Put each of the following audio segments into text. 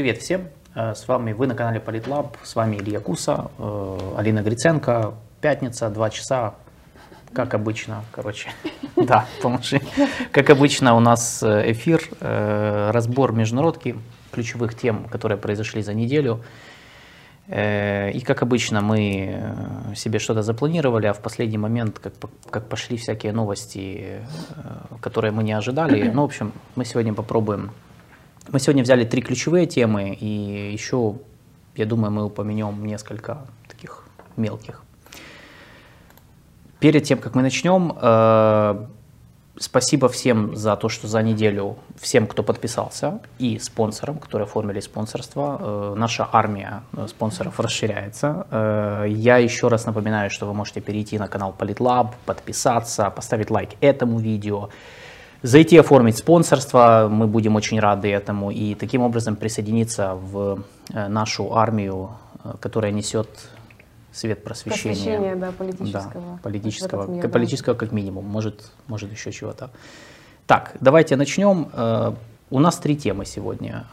Привет всем! Э, с вами вы на канале Политлаб, с вами Илья Куса, э, Алина Гриценко. Пятница, два часа, как обычно, короче. Да, поможи. Как обычно у нас э, эфир, разбор международки, ключевых тем, которые произошли за неделю. И как обычно мы себе что-то запланировали, а в последний момент как, как пошли всякие новости, которые мы не ожидали. Ну, в общем, мы сегодня попробуем мы сегодня взяли три ключевые темы, и еще, я думаю, мы упомянем несколько таких мелких. Перед тем, как мы начнем, э, спасибо всем за то, что за неделю, всем, кто подписался, и спонсорам, которые оформили спонсорство. Э, наша армия э, спонсоров расширяется. Я еще раз напоминаю, что вы можете перейти на канал Политлаб, подписаться, поставить лайк этому видео, зайти оформить спонсорство, мы будем очень рады этому, и таким образом присоединиться в э, нашу армию, э, которая несет свет просвещения. Просвещение, да, политического. Да, политического, мир, политического да. как минимум, может, может еще чего-то. Так, давайте начнем. Э, у нас три темы сегодня.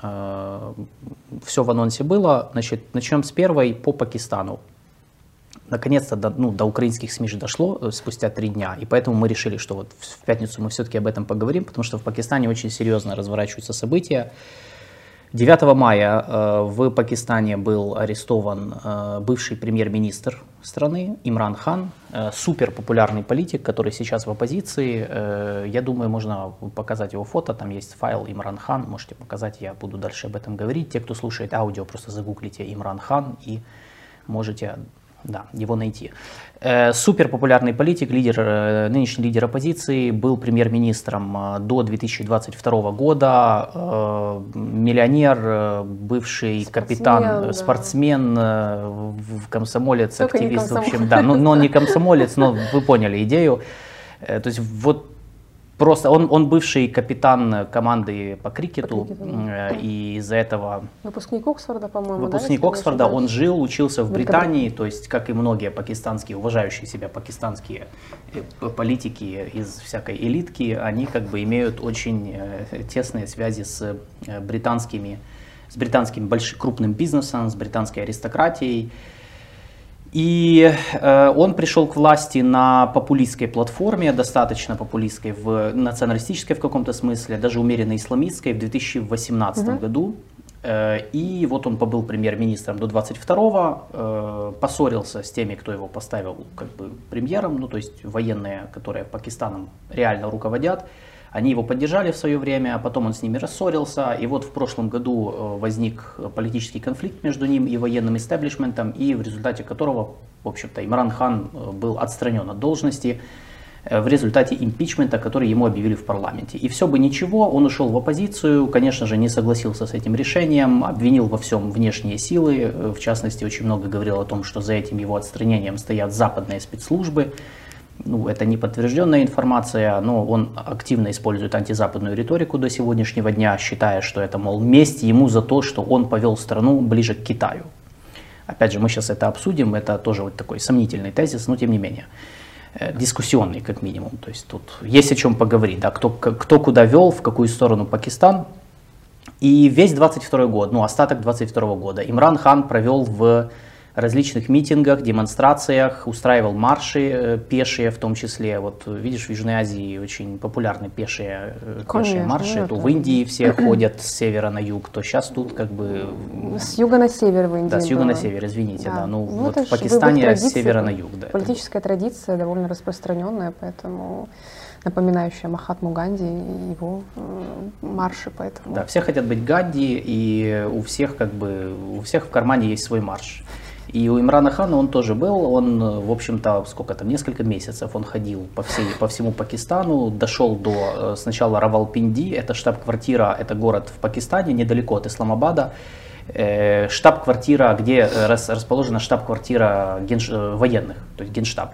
Все в анонсе было. Значит, начнем с первой по Пакистану наконец-то до, ну, до украинских СМИ же дошло э, спустя три дня, и поэтому мы решили, что вот в пятницу мы все-таки об этом поговорим, потому что в Пакистане очень серьезно разворачиваются события. 9 мая э, в Пакистане был арестован э, бывший премьер-министр страны Имран Хан, э, супер популярный политик, который сейчас в оппозиции. Э, я думаю, можно показать его фото, там есть файл Имран Хан, можете показать, я буду дальше об этом говорить. Те, кто слушает аудио, просто загуглите Имран Хан и можете да, его найти. Э, супер популярный политик, лидер, э, нынешний лидер оппозиции, был премьер-министром э, до 2022 года, миллионер, бывший спортсмен, капитан, да. спортсмен, комсомолец, Только активист, в общем, да, ну, но не комсомолец, но вы поняли идею. То есть вот Просто он, он бывший капитан команды по крикету, по крикету да. Э, и из-за этого... Выпускник Оксфорда, по-моему, Выпускник да, Оксфорда, он жил, учился в Британии, то есть, как и многие пакистанские, уважающие себя пакистанские э, политики из всякой элитки, они как бы имеют очень э, тесные связи с британскими, с британским большим крупным бизнесом, с британской аристократией. И э, он пришел к власти на популистской платформе, достаточно популистской, в националистической в каком-то смысле, даже умеренно исламистской в 2018 угу. году. Э, и вот он побыл премьер-министром до 22-го, э, поссорился с теми, кто его поставил как бы премьером, ну то есть военные, которые Пакистаном реально руководят. Они его поддержали в свое время, а потом он с ними рассорился. И вот в прошлом году э, возник политический конфликт между ним и военным истеблишментом, и в результате которого, в общем-то, Имран Хан э, был отстранен от должности э, в результате импичмента, который ему объявили в парламенте. И все бы ничего, он ушел в оппозицию, конечно же, не согласился с этим решением, обвинил во всем внешние силы, в частности, очень много говорил о том, что за этим его отстранением стоят западные спецслужбы, ну, это не подтвержденная информация, но он активно использует антизападную риторику до сегодняшнего дня, считая, что это, мол, месть ему за то, что он повел страну ближе к Китаю. Опять же, мы сейчас это обсудим, это тоже вот такой сомнительный тезис, но тем не менее э, дискуссионный как минимум. То есть тут есть о чем поговорить, да, кто, кто куда вел, в какую сторону Пакистан. И весь 22 год, ну остаток 22 года Имран Хан провел в различных митингах, демонстрациях, устраивал марши э, пешие в том числе. Вот видишь, в Южной Азии очень популярны пешие, э, Конечно, пешие марши. Это. То в Индии все ходят с севера на юг, то сейчас тут как бы... С юга на север в Индии. Да, с юга было. на север, извините, да. да. Ну, ну вот в Пакистане с севера на юг. Да, политическая традиция довольно распространенная, поэтому напоминающая Махатму Ганди и его марши, поэтому... Да, все хотят быть Ганди, и у всех как бы, у всех в кармане есть свой марш. И у Имрана Хана он тоже был, он, в общем-то, сколько там, несколько месяцев он ходил по, всей, по всему Пакистану, дошел до э, сначала Равалпинди, это штаб-квартира, это город в Пакистане, недалеко от Исламабада, э, штаб-квартира, где э, расположена штаб-квартира военных, то есть генштаб.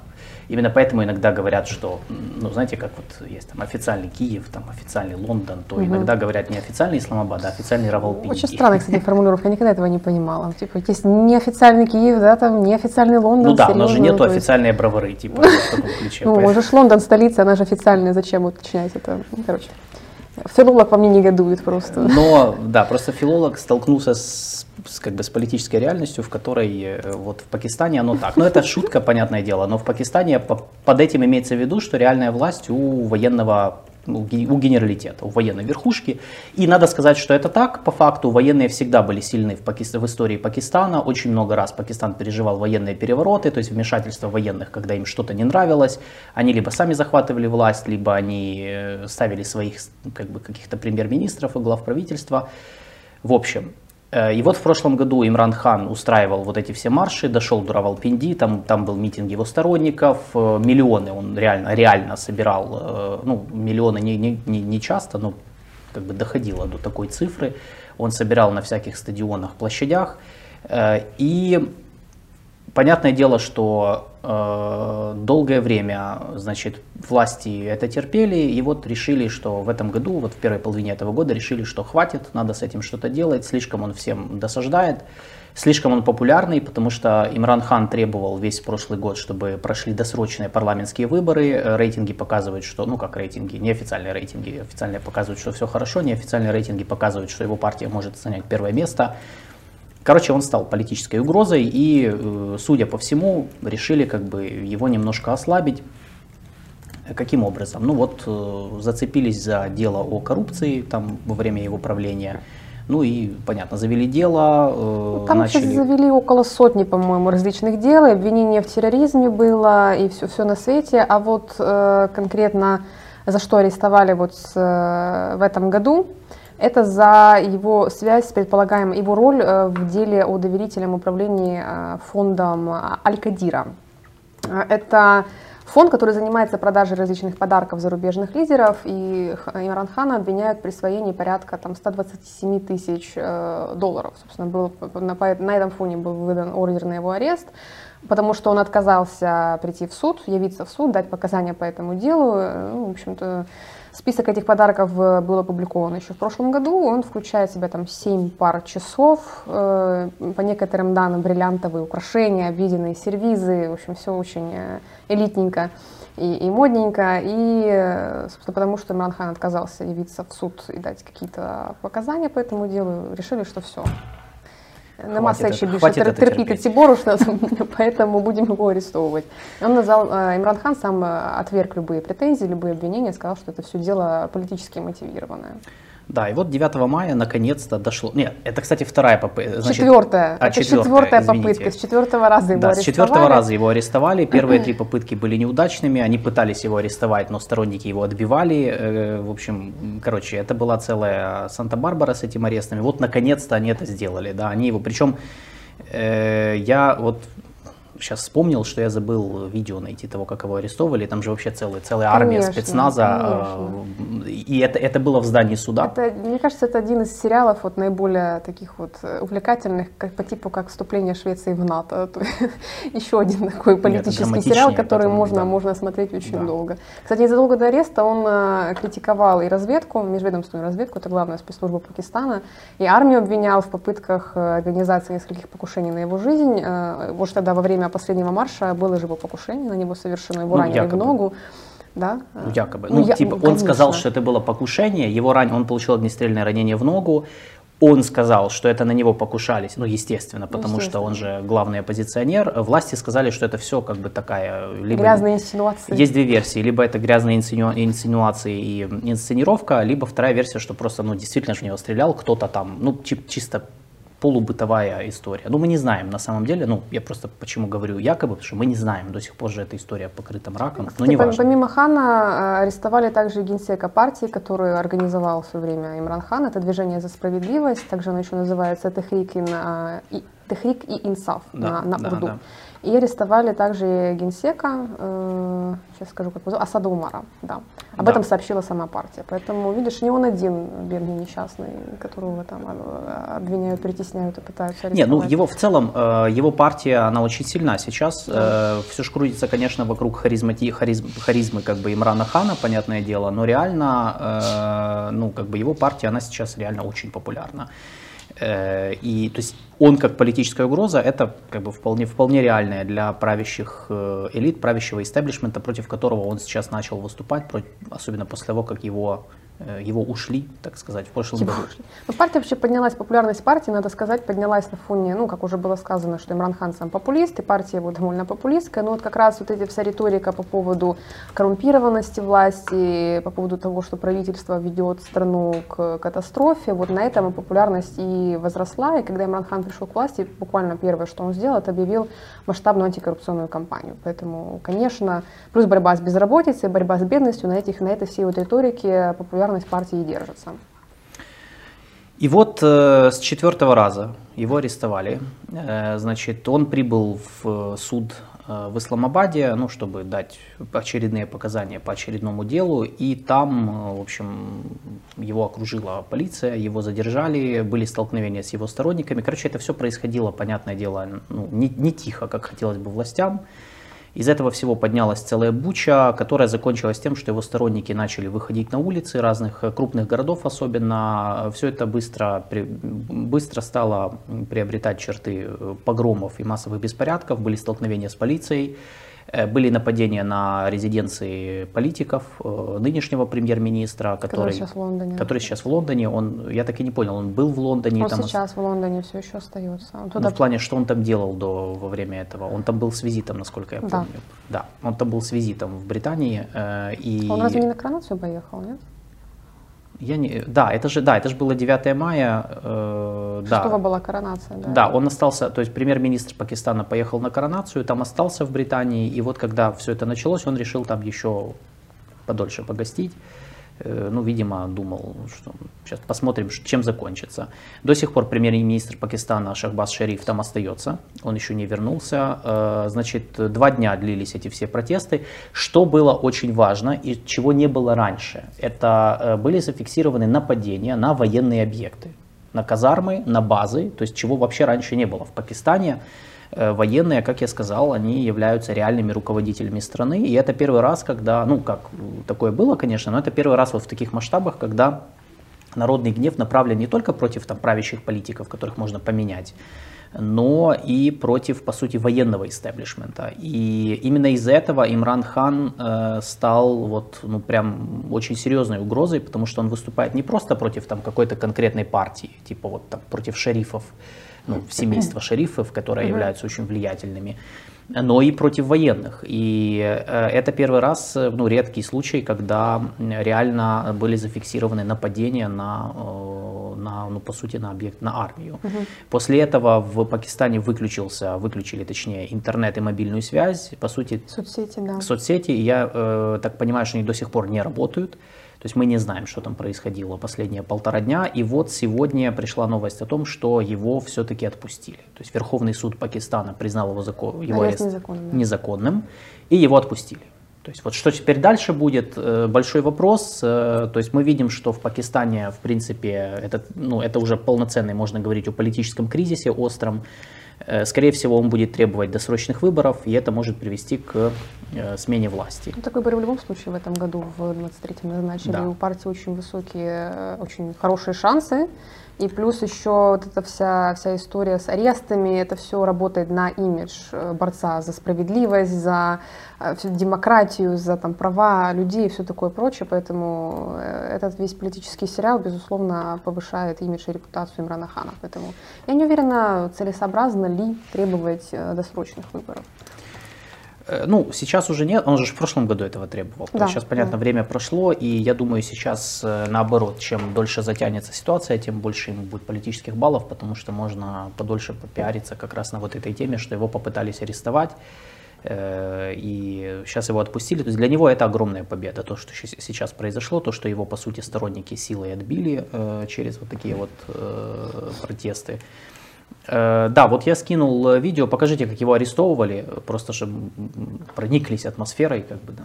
Именно поэтому иногда говорят, что, ну, знаете, как вот есть там официальный Киев, там официальный Лондон, то угу. иногда говорят не официальный Исламабад, а официальный Равалпинди. Очень странная, кстати, формулировка, я никогда этого не понимала. Типа, есть неофициальный Киев, да, там неофициальный Лондон. Ну да, но же нету официальные бровары, типа, в таком ключе. Ну, уже Лондон столица, она же официальная, зачем уточнять это? Ну, короче. Филолог по мне негодует просто. Но, да, просто филолог столкнулся с, с, как бы, с политической реальностью, в которой э, вот в Пакистане оно так. Но это шутка, понятное дело, но в Пакистане под этим имеется в виду, что реальная власть у военного у генералитета, у военной верхушки. И надо сказать, что это так. По факту военные всегда были сильны в, Пакист... в истории Пакистана. Очень много раз Пакистан переживал военные перевороты, то есть вмешательство военных, когда им что-то не нравилось. Они либо сами захватывали власть, либо они э, ставили своих как бы, каких-то премьер-министров и глав правительства. В общем, и вот в прошлом году Имран Хан устраивал вот эти все марши, дошел до Равалпинди, там, там был митинг его сторонников, э, миллионы он реально, реально собирал, э, ну, миллионы не, не, не, не часто, но как бы доходило до такой цифры. Он собирал на всяких стадионах, площадях. И понятное дело, что Э, долгое время, значит, власти это терпели, и вот решили, что в этом году, вот в первой половине этого года решили, что хватит, надо с этим что-то делать, слишком он всем досаждает, слишком он популярный, потому что Имран Хан требовал весь прошлый год, чтобы прошли досрочные парламентские выборы, рейтинги показывают, что, ну как рейтинги, неофициальные рейтинги, официальные показывают, что все хорошо, неофициальные рейтинги показывают, что его партия может занять первое место, Короче, он стал политической угрозой, и, э, судя по всему, решили как бы его немножко ослабить. Каким образом? Ну вот э, зацепились за дело о коррупции там во время его правления. Ну и, понятно, завели дело. Э, там начали... сейчас завели около сотни, по-моему, различных дел. И обвинение в терроризме было, и все, все на свете. А вот э, конкретно за что арестовали вот с, э, в этом году, это за его связь, предполагаемая его роль э, в деле о доверительном управлении э, фондом Аль-Кадира. Э, это фонд, который занимается продажей различных подарков зарубежных лидеров, и Имран Хана обвиняют в присвоении порядка там, 127 тысяч долларов. Собственно, был, на, на этом фоне был выдан ордер на его арест, потому что он отказался прийти в суд, явиться в суд, дать показания по этому делу. Ну, в общем-то, Список этих подарков э, был опубликован еще в прошлом году. Он включает в себя там 7 пар часов, э, по некоторым данным бриллиантовые украшения, объеденные сервизы. В общем, все очень э, элитненько и, и модненько. И, собственно, потому что Имран Хан отказался явиться в суд и дать какие-то показания по этому делу, решили, что все, Нема сечі більше терпіти ці борошна, поэтому будем его арестовывать. Он назвал, э, Имран Хан сам э, отверг любые претензии, любые обвинения, сказал, что это все дело политически мотивированное. Да, и вот 9 мая наконец-то дошло. Нет, это, кстати, вторая попытка. Четвертая. А, это четвертая, четвертая попытка. С четвертого раза его да, арестовали. с четвертого раза его арестовали. Первые три попытки были неудачными. Они пытались его арестовать, но сторонники его отбивали. Э, в общем, короче, это была целая Санта-Барбара с этими арестами. Вот наконец-то они это сделали. Да, они его. Причем э, я вот сейчас вспомнил, что я забыл видео найти того, как его арестовывали. Там же вообще целая, целая армия конечно, спецназа. Конечно. И это, это было в здании суда. Это, мне кажется, это один из сериалов вот наиболее таких вот э, увлекательных, как, по типу как вступление Швеции в НАТО. Еще один такой политический сериал, который потом, можно, да. можно смотреть очень да. долго. Кстати, незадолго до ареста он э, критиковал и разведку, межведомственную разведку, это главная спецслужба Пакистана, и армию обвинял в попытках э, организации нескольких покушений на его жизнь. Вот тогда во время последнего марша было же его покушение, на него совершено, его ну, ранили якобы. в ногу. Да? Ну, якобы. Ну, ну я, типа, он конечно. сказал, что это было покушение, его ран... он получил огнестрельное ранение в ногу, он сказал, что это на него покушались, ну, естественно, потому естественно. что он же главный оппозиционер. Власти сказали, что это все как бы такая... Либо грязные инсинуации. Есть две версии. Либо это грязные инсину... инсинуации и инсценировка, либо вторая версия, что просто, ну, действительно же в него стрелял кто-то там, ну, чисто полубытовая история. Ну, мы не знаем на самом деле, ну, я просто почему говорю якобы, потому что мы не знаем, до сих пор же эта история покрыта мраком, но не важно. Помимо Хана э, арестовали также генсека партии, которую организовал в свое время Имран Хан, это движение за справедливость, также оно еще называется Техрик, и, Техрик и Инсаф да, на, на да, урду. Да. И арестовали также генсека, э, сейчас скажу, как его Асада Умара. Да. Об да. этом сообщила сама партия. Поэтому, видишь, не он один, бедный несчастный, которого там э, обвиняют, притесняют и пытаются арестовать. Не, ну его в целом, э, его партия, она очень сильна сейчас. Э, все же крутится, конечно, вокруг харизмати, харизм, харизмы как бы Имрана Хана, понятное дело, но реально, ну как бы его партия, она сейчас реально очень популярна. Э, и то есть он как политическая угроза, это как бы вполне, вполне реальная для правящих э, элит, правящего истеблишмента, против которого он сейчас начал выступать, особенно после того, как его его ушли, так сказать, в прошлом его году. Ушли. Но партия вообще поднялась, популярность партии, надо сказать, поднялась на фоне, ну, как уже было сказано, что Имран Хан сам популист, и партия его довольно популистская, но вот как раз вот эти вся риторика по поводу коррумпированности власти, по поводу того, что правительство ведет страну к катастрофе, вот на этом и популярность и возросла, и когда Имран Хан пришел к власти, буквально первое, что он сделал, это объявил масштабную антикоррупционную кампанию. Поэтому, конечно, плюс борьба с безработицей, борьба с бедностью, на, этих, на этой всей вот риторике популярность популярность партии держится. И вот э, с четвертого раза его арестовали. Э, значит, он прибыл в суд э, в Исламабаде, ну, чтобы дать очередные показания по очередному делу. И там, в общем, его окружила полиция, его задержали, были столкновения с его сторонниками. Короче, это все происходило, понятное дело, ну, не, не тихо, как хотелось бы властям. Из этого всего поднялась целая буча, которая закончилась тем, что его сторонники начали выходить на улицы разных э, крупных городов особенно. Все это быстро, быстро стало приобретать черты э, погромов и массовых беспорядков, были столкновения с полицией. Э, были нападения на резиденции политиков, э, нынешнего премьер-министра, который, который сейчас в Лондоне. Который сейчас в Лондоне. Он, я так и не понял, он был в Лондоне. Он там сейчас в Лондоне все еще остается. Он туда... Ну, в плане, что он там делал до, во время этого? Он там был с визитом, насколько я помню. Да. да, он там был с визитом в Британии. Э, и... Он разве не на коронацию поехал, нет? Я не, да, это же, да, это же было 9 мая. Э, да. была коронация, да. Да, он остался, то есть премьер-министр Пакистана поехал на коронацию, там остался в Британии, и вот когда все это началось, он решил там еще подольше погостить. Э, ну, видимо, думал, что сейчас посмотрим, чем закончится. До сих пор премьер-министр Пакистана Шахбаз Шариф там остается, он еще не вернулся. Э, значит, два дня длились эти все протесты. Что было очень важно и чего не было раньше, это э, были зафиксированы нападения на военные объекты, на казармы, на базы, то есть чего вообще раньше не было в Пакистане. Э, военные, как я сказал, они являются реальными руководителями страны. И это первый раз, когда, ну как такое было, конечно, но это первый раз вот в таких масштабах, когда народный гнев направлен не только против там, правящих политиков, которых можно поменять, но и против, по сути, военного истеблишмента. И именно из-за этого Имран Хан э, стал вот, ну, прям очень серьезной угрозой, потому что он выступает не просто против там, какой-то конкретной партии, типа вот там, против шерифов, ну, в семейство шерифов, которые являются очень влиятельными, но и против военных. И э, это первый раз, э, ну, редкий случай, когда реально были зафиксированы нападения на, э, на ну, по сути, на объект, на армию. Угу. После этого в Пакистане выключился, выключили, точнее, интернет и мобильную связь, по сути, соцсети, да. соцсети. Я э, так понимаю, что они до сих пор не работают. То есть мы не знаем, что там происходило последние полтора дня. И вот сегодня пришла новость о том, что его все-таки отпустили. То есть Верховный суд Пакистана признал его, закон, его арест, арест незаконным, да. незаконным, и его отпустили. То есть вот что теперь дальше будет, э, большой вопрос. Э, то есть мы видим, что в Пакистане, в принципе, это, ну, это уже полноценный, можно говорить, о политическом кризисе остром. Э, скорее всего, он будет требовать досрочных выборов, и это может привести к э, смене власти. Ну, так выборы в любом случае в этом году, в 23-м назначили. Да. У партии очень высокие, э, очень хорошие шансы. И плюс еще вот эта вся, вся история с арестами, это все работает на имидж э, борца за справедливость, за э, демократию, за там, права людей и все такое прочее. Поэтому э, этот весь политический сериал, безусловно, повышает имидж и репутацию Имрана Хана. Поэтому я не уверена, целесообразно ли требовать досрочных выборов. Э, ну, сейчас уже нет, он же в прошлом году этого требовал. Да, сейчас, понятно, да. время прошло, и я думаю, сейчас э, наоборот, чем дольше затянется ситуация, тем больше ему будет политических баллов, потому что можно подольше попиариться как раз на вот этой теме, что его попытались арестовать, э, и сейчас его отпустили. То есть для него это огромная победа, то, что сейчас произошло, то, что его, по сути, сторонники силой отбили через вот такие вот протесты. Э, да, вот я скинул э, видео, покажите, как его арестовывали, просто чтобы прониклись атмосферой, как бы, да.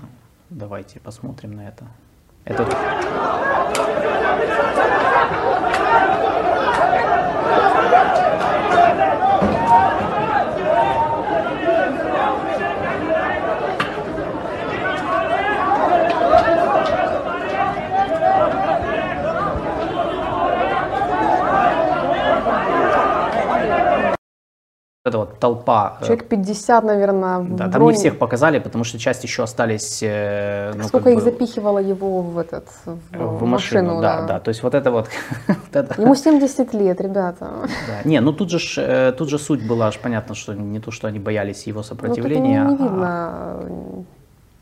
Давайте посмотрим на это. Это... эта вот толпа. Э, Человек 50, наверное. Да, там не всех показали, потому что часть еще остались. Э, ну, Сколько их бы, запихивало его в этот в, в машину, машину да, да, да. То есть вот это вот. Ему 70 лет, ребята. Да. Не, ну тут же э, тут же суть была, аж понятно, что не то, что они боялись его сопротивления. Ну, не видно а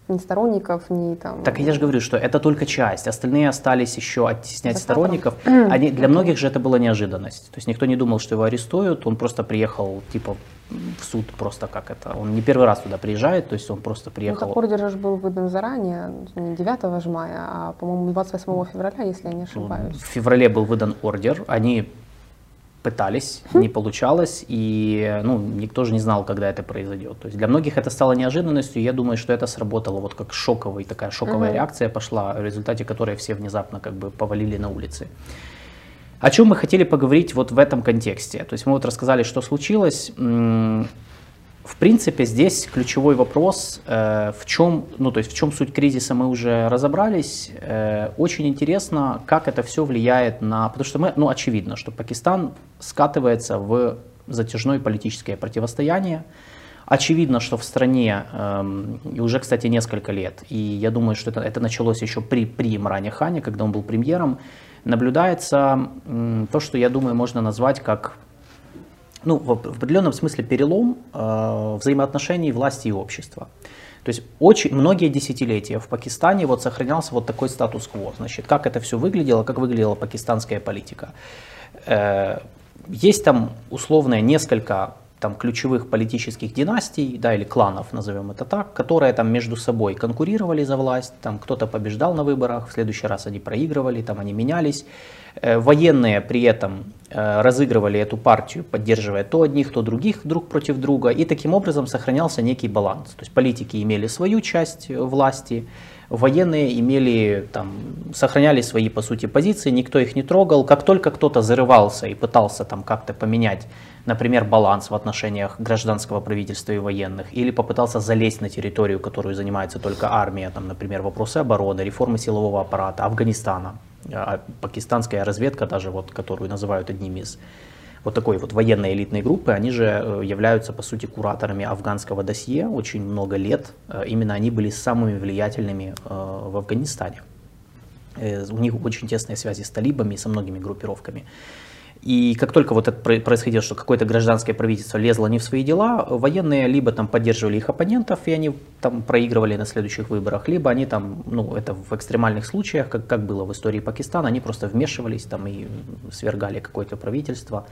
ни сторонников, ни там... Так я же говорю, что это только часть. Остальные остались еще оттеснять сторонников. Они, для многих же это была неожиданность. То есть никто не думал, что его арестуют. Он просто приехал, типа, в суд просто как это. Он не первый раз туда приезжает, то есть он просто приехал. Ну, ордер же был выдан заранее, не 9 же мая, а, по-моему, 28 февраля, если я не ошибаюсь. В феврале был выдан ордер. Они пытались, не получалось, и ну, никто же не знал, когда это произойдет. То есть для многих это стало неожиданностью, я думаю, что это сработало вот как шоковый, такая шоковая uh-huh. реакция пошла, в результате которой все внезапно как бы повалили на улицы. О чем мы хотели поговорить вот в этом контексте? То есть мы вот рассказали, что случилось. В принципе, здесь ключевой вопрос, э, в чем, ну, то есть в чем суть кризиса, мы уже разобрались. Э, очень интересно, как это все влияет на... Потому что мы, ну, очевидно, что Пакистан скатывается в затяжное политическое противостояние. Очевидно, что в стране, э, и уже, кстати, несколько лет, и я думаю, что это, это началось еще при, при Имране Хане, когда он был премьером, наблюдается э, то, что, я думаю, можно назвать как ну, в определенном смысле перелом э, взаимоотношений власти и общества. То есть очень многие десятилетия в Пакистане вот сохранялся вот такой статус-кво. Значит, как это все выглядело, как выглядела пакистанская политика. Э, есть там условно несколько там, ключевых политических династий, да, или кланов, назовем это так, которые там между собой конкурировали за власть, там кто-то побеждал на выборах, в следующий раз они проигрывали, там они менялись. Э, военные при этом э, разыгрывали эту партию, поддерживая то одних, то других друг против друга, и таким образом сохранялся некий баланс. То есть политики имели свою часть власти, военные имели, там, сохраняли свои, по сути, позиции, никто их не трогал. Как только кто-то зарывался и пытался там как-то поменять, например, баланс в отношениях гражданского правительства и военных, или попытался залезть на территорию, которую занимается только армия, там, например, вопросы обороны, реформы силового аппарата, Афганистана, а пакистанская разведка даже, вот, которую называют одним из вот такой вот военной элитной группы, они же э, являются, по сути, кураторами афганского досье очень много лет. Э, именно они были самыми влиятельными э, в Афганистане. У них очень тесные связи с талибами и со многими группировками. И как только вот это происходило, что какое-то гражданское правительство лезло не в свои дела, военные либо там поддерживали их оппонентов, и они там проигрывали на следующих выборах, либо они там, ну это в экстремальных случаях, как, как было в истории Пакистана, они просто вмешивались там и свергали какое-то правительство.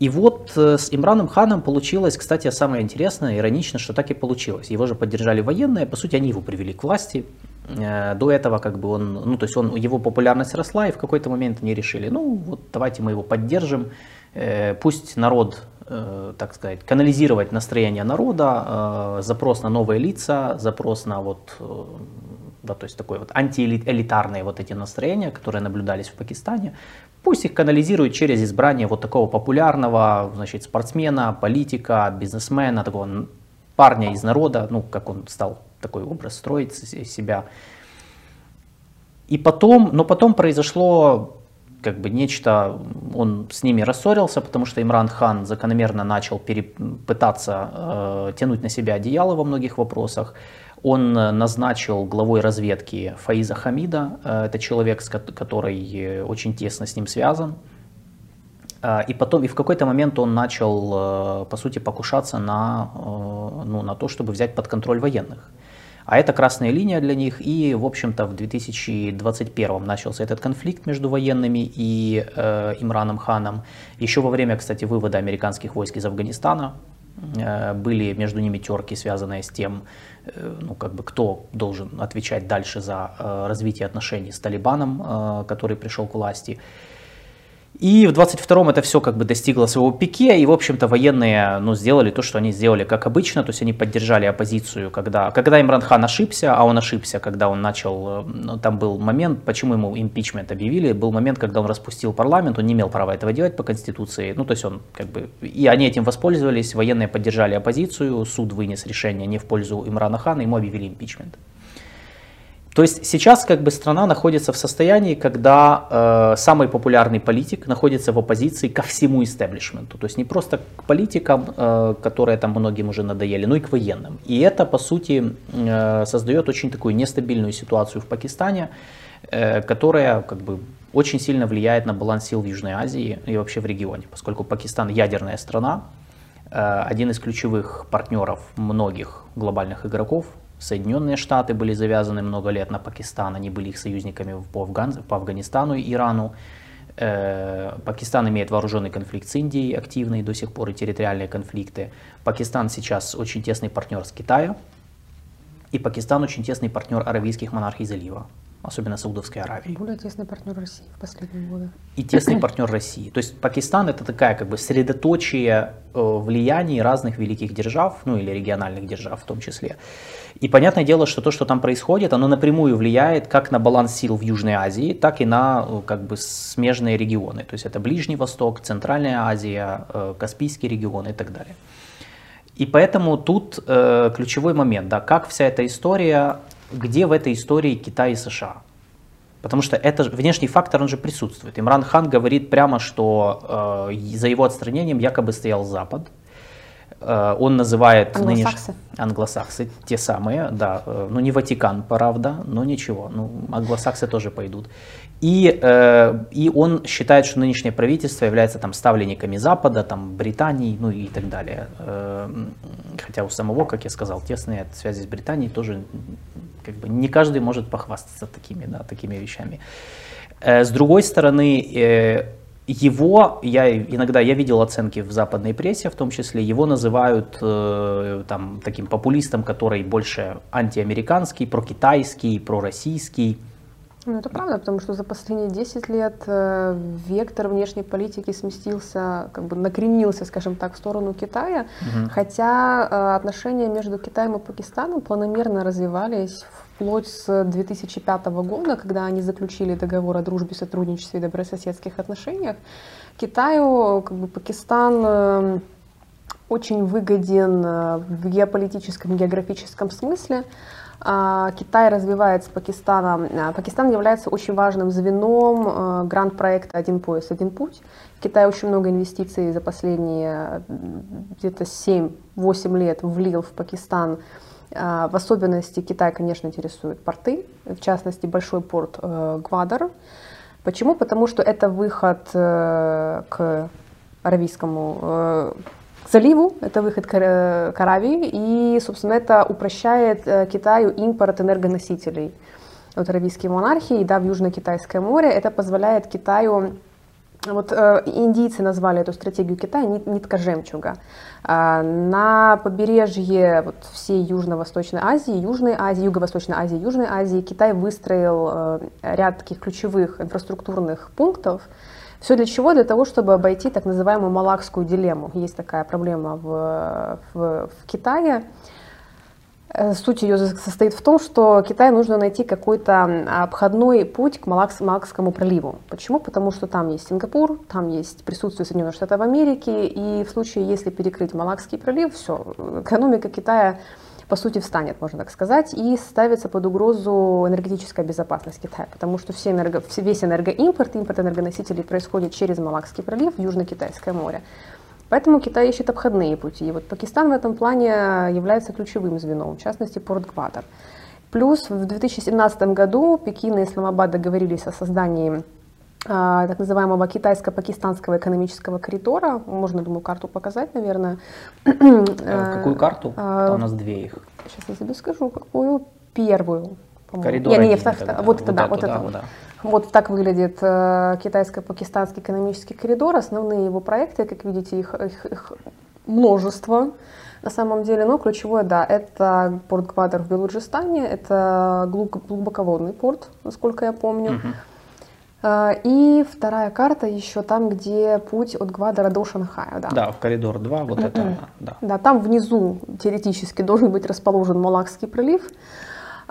И вот э, с Имраном Ханом получилось, кстати, самое интересное, иронично, что так и получилось. Его же поддержали военные, по сути, они его привели к власти. Э, до этого как бы он, ну то есть он, его популярность росла, и в какой-то момент они решили, ну вот давайте мы его поддержим, э, пусть народ, так сказать, канализировать настроение народа, запрос на новые лица, запрос на вот да, то есть такое вот антиэлитарные вот эти настроения, которые наблюдались в Пакистане, Пусть их канализируют через избрание вот такого популярного значит, спортсмена, политика, бизнесмена, такого парня из народа, ну, как он стал такой образ строить себя. И потом, но потом произошло как бы нечто, он с ними рассорился, потому что Имран Хан закономерно начал перепытаться э, тянуть на себя одеяло во многих вопросах. Он э, назначил главой разведки Фаиза Хамида, э, это человек, который э, очень тесно с ним связан. И потом, и в какой-то момент он начал, по сути, покушаться на, ну, на то, чтобы взять под контроль военных. А это красная линия для них, и, в общем-то, в 2021 начался этот конфликт между военными и э, Имраном Ханом. Еще во время, кстати, вывода американских войск из Афганистана э, были между ними терки, связанные с тем, Э, ну, как бы кто должен отвечать дальше за э, развитие отношений с Талибаном, э, который пришел к власти. И в 22-м это все как бы достигло своего пике, и, в общем-то, военные ну, сделали то, что они сделали как обычно, то есть они поддержали оппозицию, когда, когда Имран Хан ошибся, а он ошибся, когда он начал, э, ну, там был момент, почему ему импичмент объявили, был момент, когда он распустил парламент, он не имел права этого делать по Конституции, ну, то есть он как бы, и они этим воспользовались, военные поддержали оппозицию, суд вынес решение не в пользу Имрана Хана, ему объявили импичмент. То есть сейчас как бы страна находится в состоянии, когда э, самый популярный политик находится в оппозиции ко всему истеблишменту. То есть не просто к политикам, э, которые там многим уже надоели, но и к военным. И это, по сути, э, создает очень такую нестабильную ситуацию в Пакистане, э, которая как бы очень сильно влияет на баланс сил в Южной Азии и вообще в регионе, поскольку Пакистан ядерная страна, э, один из ключевых партнеров многих глобальных игроков, Соединенные Штаты были завязаны много лет на Пакистан, они были их союзниками по, Афган, по Афганистану и Ирану. Э, Пакистан имеет вооруженный конфликт с Индией, активный до сих пор и территориальные конфликты. Пакистан сейчас очень тесный партнер с Китаем. И Пакистан очень тесный партнер аравийских монархий залива особенно Саудовской Аравии. Более тесный партнер России в последние годы. И тесный партнер России. То есть Пакистан это такая как бы средоточие э, влияний разных великих держав, ну или региональных держав в том числе. И понятное дело, что то, что там происходит, оно напрямую влияет как на баланс сил в Южной Азии, так и на э, как бы смежные регионы. То есть это Ближний Восток, Центральная Азия, э, Каспийский регион и так далее. И поэтому тут э, ключевой момент, да, как вся эта история где в этой истории Китай и США. Потому что это внешний фактор, он же присутствует. Имран Хан говорит прямо, что э, за его отстранением якобы стоял Запад. Э, он называет англосаксы. Нынеш... англосаксы, те самые, да. Э, ну не Ватикан, правда, но ничего. Ну, англосаксы тоже пойдут. И, э, и он считает, что нынешнее правительство является там ставленниками Запада, там, Британии, ну и так далее. Хотя у самого, как я сказал, тесные связи с Британией тоже как бы не каждый может похвастаться такими, да, такими вещами. С другой стороны, его, я иногда я видел оценки в западной прессе, в том числе, его называют э, там, таким популистом, который больше антиамериканский, прокитайский, пророссийский. Ну, это правда, потому что за последние 10 лет э, вектор внешней политики сместился, как бы накренился, скажем так, в сторону Китая, угу. хотя э, отношения между Китаем и Пакистаном планомерно развивались вплоть с 2005 года, когда они заключили договор о дружбе, сотрудничестве и добрососедских отношениях. Китаю, как бы Пакистан э, очень выгоден в геополитическом, географическом смысле. А, Китай развивается с Пакистаном. А, Пакистан является очень важным звеном а, гранд-проекта «Один пояс, один путь». Китай очень много инвестиций за последние где-то 7-8 лет влил в Пакистан. В особенности Китай, конечно, интересует порты, в частности, большой порт э, Гвадар. Почему? Потому что это выход э, к Аравийскому э, заливу, это выход к, Аравии, и, собственно, это упрощает э, Китаю импорт энергоносителей от аравийской монархии, да, в Южно-Китайское море. Это позволяет Китаю вот э, индийцы назвали эту стратегию Китая нитка жемчуга. Э, на побережье вот, всей Южно-Восточной Азии, Южной Азии, Юго-Восточной Азии, Южной Азии Китай выстроил э, ряд таких ключевых инфраструктурных пунктов, все для чего? Для того, чтобы обойти так называемую малакскую дилемму. Есть такая проблема в, в, в Китае. Э, суть ее состоит в том, что Китаю нужно найти какой-то обходной путь к Малакс, Малакскому проливу. Почему? Потому что там есть Сингапур, там есть присутствие Соединенных Штатов Америки, и в случае, если перекрыть Малакский пролив, все, экономика Китая по сути, встанет, можно так сказать, и ставится под угрозу энергетическая безопасность Китая, потому что все энерго, весь энергоимпорт, импорт энергоносителей происходит через Малакский пролив в Южно-Китайское море. Поэтому Китай ищет обходные пути. И вот Пакистан в этом плане является ключевым звеном, в частности, порт Гвадar. Плюс в 2017 году Пекин и Исламабад договорились о создании так называемого китайско-пакистанского экономического коридора. Можно, думаю, карту показать, наверное. Э, какую карту? А, у нас две их. Сейчас я тебе скажу, какую. Первую. Коридор. Не, не, втор... вот, вот это, да, вот это. Да. Вот так выглядит э, китайско-пакистанский экономический коридор. Основные его проекты, как видите, их, их, их множество на самом деле, но ключевое, да, это порт Гвадер в Белуджистане, это глубоководный порт, насколько я помню. Угу. А, и вторая карта еще там, где путь от Гвадара до Шанхая. Да, да в коридор 2, вот это, да. Да, там внизу теоретически должен быть расположен Малакский пролив.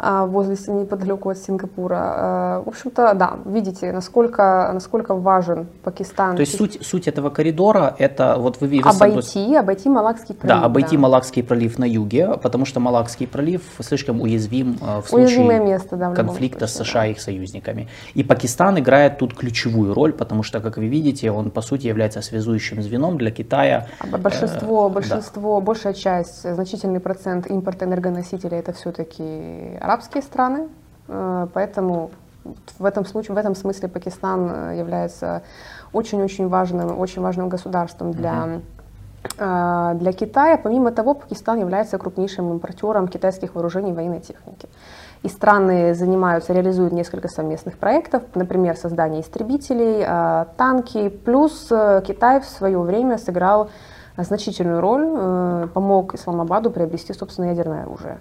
А, возле, неподалеку от Сингапура. А, в общем-то, да, видите, насколько, насколько важен Пакистан. То есть суть, суть этого коридора это вот вы видите... Обойти, обойти Малакский пролив. Да, обойти да. Малакский пролив на юге, потому что Малакский пролив слишком уязвим в случае место, да, конфликта случае, с США да. и их союзниками. И Пакистан играет тут ключевую роль, потому что, как вы видите, он по сути является связующим звеном для Китая. Большинство, э, большинство, да. большая часть, значительный процент импорта энергоносителей это все-таки арабские страны, э, поэтому в этом случае, в этом смысле Пакистан э, является очень-очень важным, очень важным государством для, uh-huh. для Китая. Помимо того, Пакистан является крупнейшим импортером китайских вооружений и военной техники. И страны занимаются, реализуют несколько совместных проектов, например, создание истребителей, танки. Плюс Китай в свое время сыграл значительную роль, помог Исламабаду приобрести собственное ядерное оружие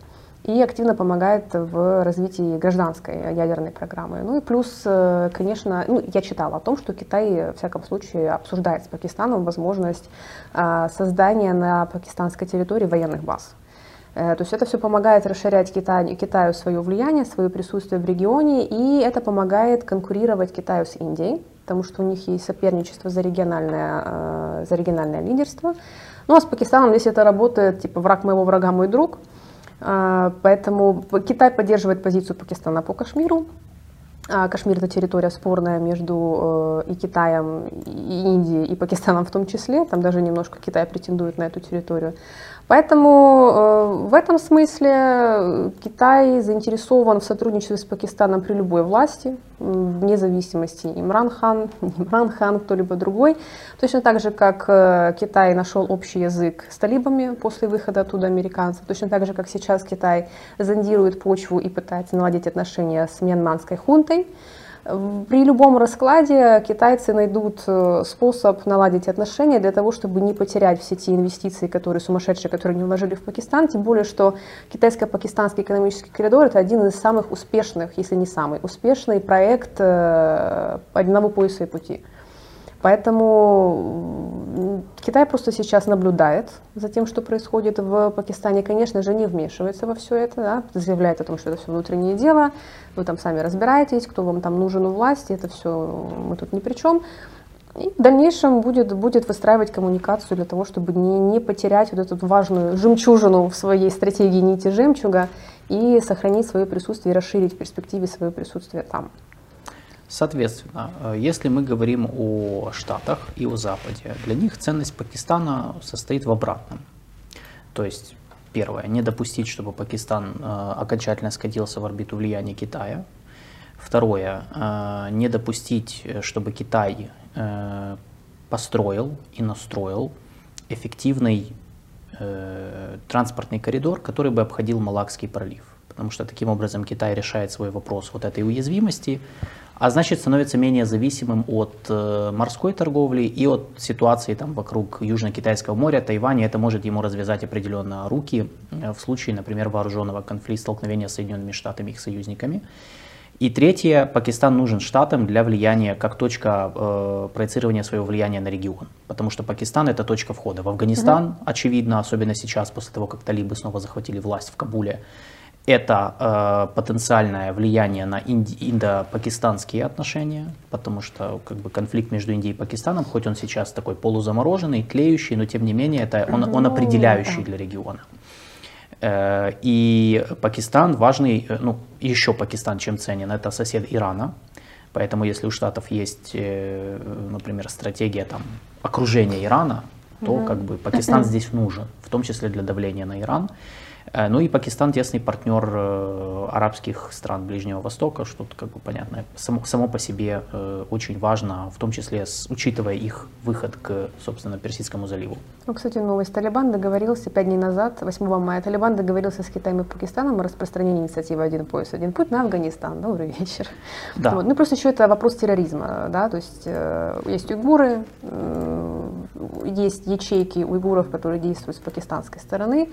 и активно помогает в развитии гражданской ядерной программы. Ну и плюс, э, конечно, ну, я читала о том, что Китай, в всяком случае, обсуждает с Пакистаном возможность а, создания на пакистанской территории военных баз. Э, то есть это все помогает расширять Китай, Китаю свое влияние, свое присутствие в регионе, и это помогает конкурировать Китаю с Индией, потому что у них есть соперничество за региональное, э, за региональное лидерство. Ну а с Пакистаном здесь это работает, типа враг моего врага мой друг – поэтому Китай поддерживает позицию Пакистана по Кашмиру. А, Кашмир это территория спорная между э, и Китаем, и Индией, и Пакистаном в том числе. Там даже немножко Китай претендует на эту территорию. Поэтому э, в этом смысле э, Китай заинтересован в сотрудничестве с Пакистаном при любой власти, вне зависимости Имран Хан, Имран Хан, кто-либо другой. Точно так же, как э, Китай нашел общий язык с талибами после выхода оттуда американцев, точно так же, как сейчас Китай зондирует почву и пытается наладить отношения с мьянманской хунтой. При любом раскладе китайцы найдут э, способ наладить отношения для того, чтобы не потерять все те инвестиции, которые сумасшедшие, которые они вложили в Пакистан. Тем более, что китайско-пакистанский экономический коридор это один из самых успешных, если не самый успешный проект э, одного пояса и пути. Поэтому Китай просто сейчас наблюдает за тем, что происходит в Пакистане. Конечно же, не вмешивается во все это, да, заявляет о том, что это все внутреннее дело, вы там сами разбираетесь, кто вам там нужен у власти, это все мы тут ни при чем. И в дальнейшем будет, будет выстраивать коммуникацию для того, чтобы не, не потерять вот эту важную жемчужину в своей стратегии нити жемчуга и сохранить свое присутствие расширить в перспективе свое присутствие там. Соответственно, э, если мы говорим о Штатах и о Западе, для них ценность Пакистана состоит в обратном. То есть, первое, не допустить, чтобы Пакистан э, окончательно скатился в орбиту влияния Китая. Второе, э, не допустить, чтобы Китай построил и настроил эффективный транспортный коридор, который бы обходил Малакский пролив. Потому что таким образом Китай решает свой вопрос вот этой уязвимости, а значит становится менее зависимым от э, морской торговли и от ситуации там вокруг Южно-Китайского моря, Тайваня. Это может ему развязать определенно руки э, в случае, например, вооруженного конфликта, столкновения с Соединенными Штатами и их союзниками. И третье, Пакистан нужен штатам для влияния, как точка э, проецирования своего влияния на регион. Потому что Пакистан это точка входа. В Афганистан, угу. очевидно, особенно сейчас, после того, как талибы снова захватили власть в Кабуле, это э, потенциальное влияние на инди- индо-пакистанские отношения, потому что как бы, конфликт между Индией и Пакистаном, хоть он сейчас такой полузамороженный, тлеющий, но тем не менее это он, он ну, определяющий для региона. Э, и Пакистан важный, э, ну еще Пакистан чем ценен, это сосед Ирана. Поэтому если у Штатов есть, э, например, стратегия там, окружения Ирана, то mm-hmm. как бы Пакистан здесь нужен, в том числе для давления на Иран. Э, ну и Пакистан тесный партнер э, арабских стран Ближнего Востока, что как бы понятно, само, само по себе э, очень важно, в том числе с, учитывая их выход к, собственно, Персидскому заливу. Ну, кстати, новость. Талибан договорился пять дней назад, 8 мая, Талибан договорился с Китаем и Пакистаном о распространении инициативы «Один пояс, один путь» на Афганистан. Добрый вечер. Да. Вот. Ну, просто еще это вопрос терроризма, да, то есть э, есть уйгуры, э, есть ячейки уйгуров, которые действуют с пакистанской стороны,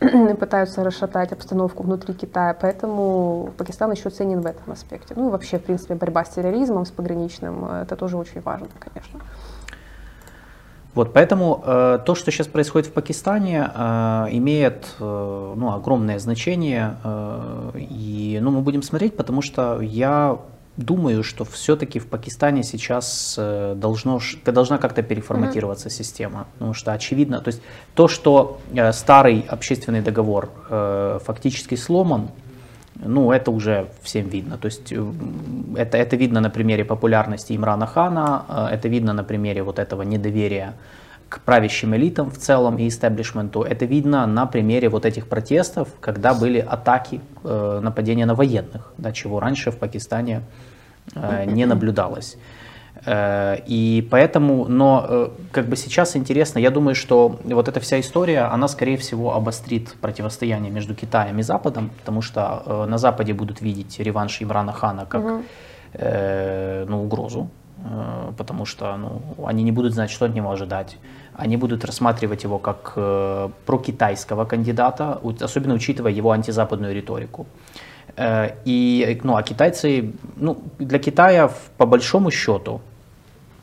пытаются расшатать обстановку внутри Китая, поэтому Пакистан еще ценен в этом аспекте. Ну и вообще, в принципе, борьба с терроризмом, с пограничным, это тоже очень важно, конечно. Вот, поэтому э, то, что сейчас происходит в Пакистане, э, имеет э, ну, огромное значение, э, и ну, мы будем смотреть, потому что я думаю, что все-таки в Пакистане сейчас э, должно, должна как-то переформатироваться mm-hmm. система, потому что очевидно, то есть то, что э, старый общественный договор э, фактически сломан, ну, это уже всем видно. То есть это, это видно на примере популярности Имрана Хана, это видно на примере вот этого недоверия к правящим элитам в целом и истеблишменту. Это видно на примере вот этих протестов, когда были атаки, э, нападения на военных, да, чего раньше в Пакистане э, не наблюдалось. Э, и поэтому, но э, как бы сейчас интересно, я думаю, что вот эта вся история, она скорее всего обострит противостояние между Китаем и Западом, потому что э, на Западе будут видеть реванш Имрана Хана как угу. ну, угрозу Э, потому что ну, они не будут знать, что от него ожидать. Они будут рассматривать его как э, прокитайского кандидата, особенно учитывая его антизападную риторику. Э, и, ну, а китайцы, ну, для Китая по большому счету,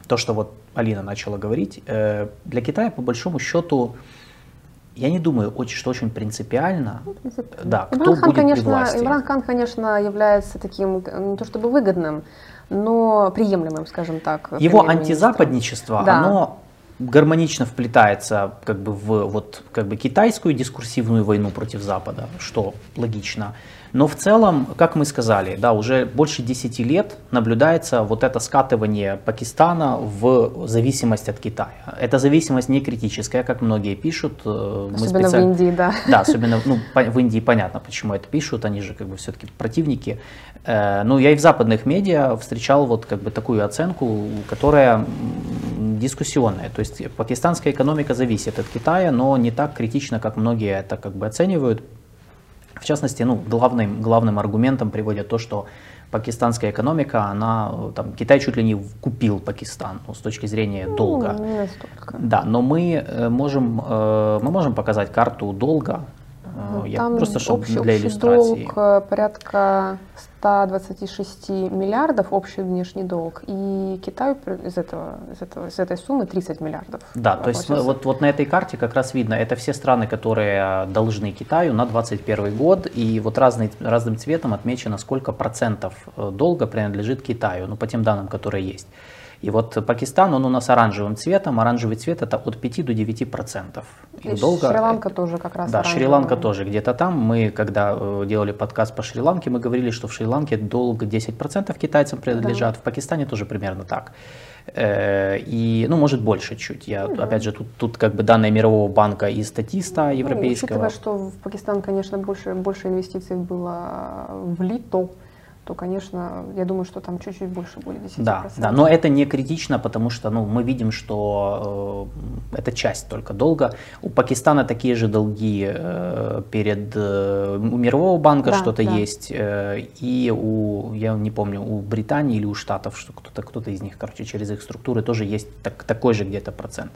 то, что вот Алина начала говорить, э, для Китая по большому счету я не думаю, что очень принципиально, ну, принципиально. да, Имран кто Хан, будет конечно, при власти. Имран Хан, конечно, является таким, не то чтобы выгодным, но приемлемым, скажем так. Его антизападничество, да. оно гармонично вплетается как бы в вот как бы китайскую дискурсивную войну против Запада, что логично. Но в целом, как мы сказали, да, уже больше 10 лет наблюдается вот это скатывание Пакистана в зависимость от Китая. Эта зависимость не критическая, как многие пишут. Э, мы особенно специально... в Индии, да. Да, особенно ну, в Индии понятно, почему это пишут, они же как бы все-таки противники. Э, ну, я и в западных медиа встречал вот как бы такую оценку, которая дискуссионная. То есть пакистанская экономика зависит от Китая, но не так критично, как многие это как бы оценивают. В частности, ну, главным, главным аргументом приводят то, что пакистанская экономика, она, там, Китай чуть ли не купил Пакистан ну, с точки зрения ну, долга. Не настолько. Да, но мы э, можем, э, мы можем показать карту долга, ну, Я там просто чтобы общий, для иллюстрации. долг порядка 126 миллиардов общий внешний долг, и Китаю из, этого, из, этого, из этой суммы 30 миллиардов. Да, то есть вот, вот на этой карте как раз видно, это все страны, которые должны Китаю на 2021 год, и вот разный, разным цветом отмечено, сколько процентов э, долга принадлежит Китаю, ну по тем данным, которые есть. И вот Пакистан, он у нас оранжевым цветом. Оранжевый цвет это от 5 до 9 процентов. И долго... Шри-Ланка тоже как раз Да, Шри-Ланка тоже где-то там. Мы, когда э, делали подкаст по Шри-Ланке, мы говорили, что в Шри-Ланке долг 10 процентов китайцам принадлежат. Да. В Пакистане тоже примерно так. Э, и, ну, может, больше чуть. Я, угу. опять же, тут, тут как бы данные Мирового банка и статиста ну, европейского. Ну, учитывая, что в Пакистан, конечно, больше, больше инвестиций было влито, то, конечно, я думаю, что там чуть-чуть больше будет 10%. Да, да, но это не критично, потому что ну, мы видим, что э, это часть только долга. У Пакистана такие же долги э, перед э, у Мирового банка да, что-то да. есть, э, и у, я не помню, у Британии или у Штатов, что кто-то кто из них, короче, через их структуры тоже есть так, такой же где-то процент.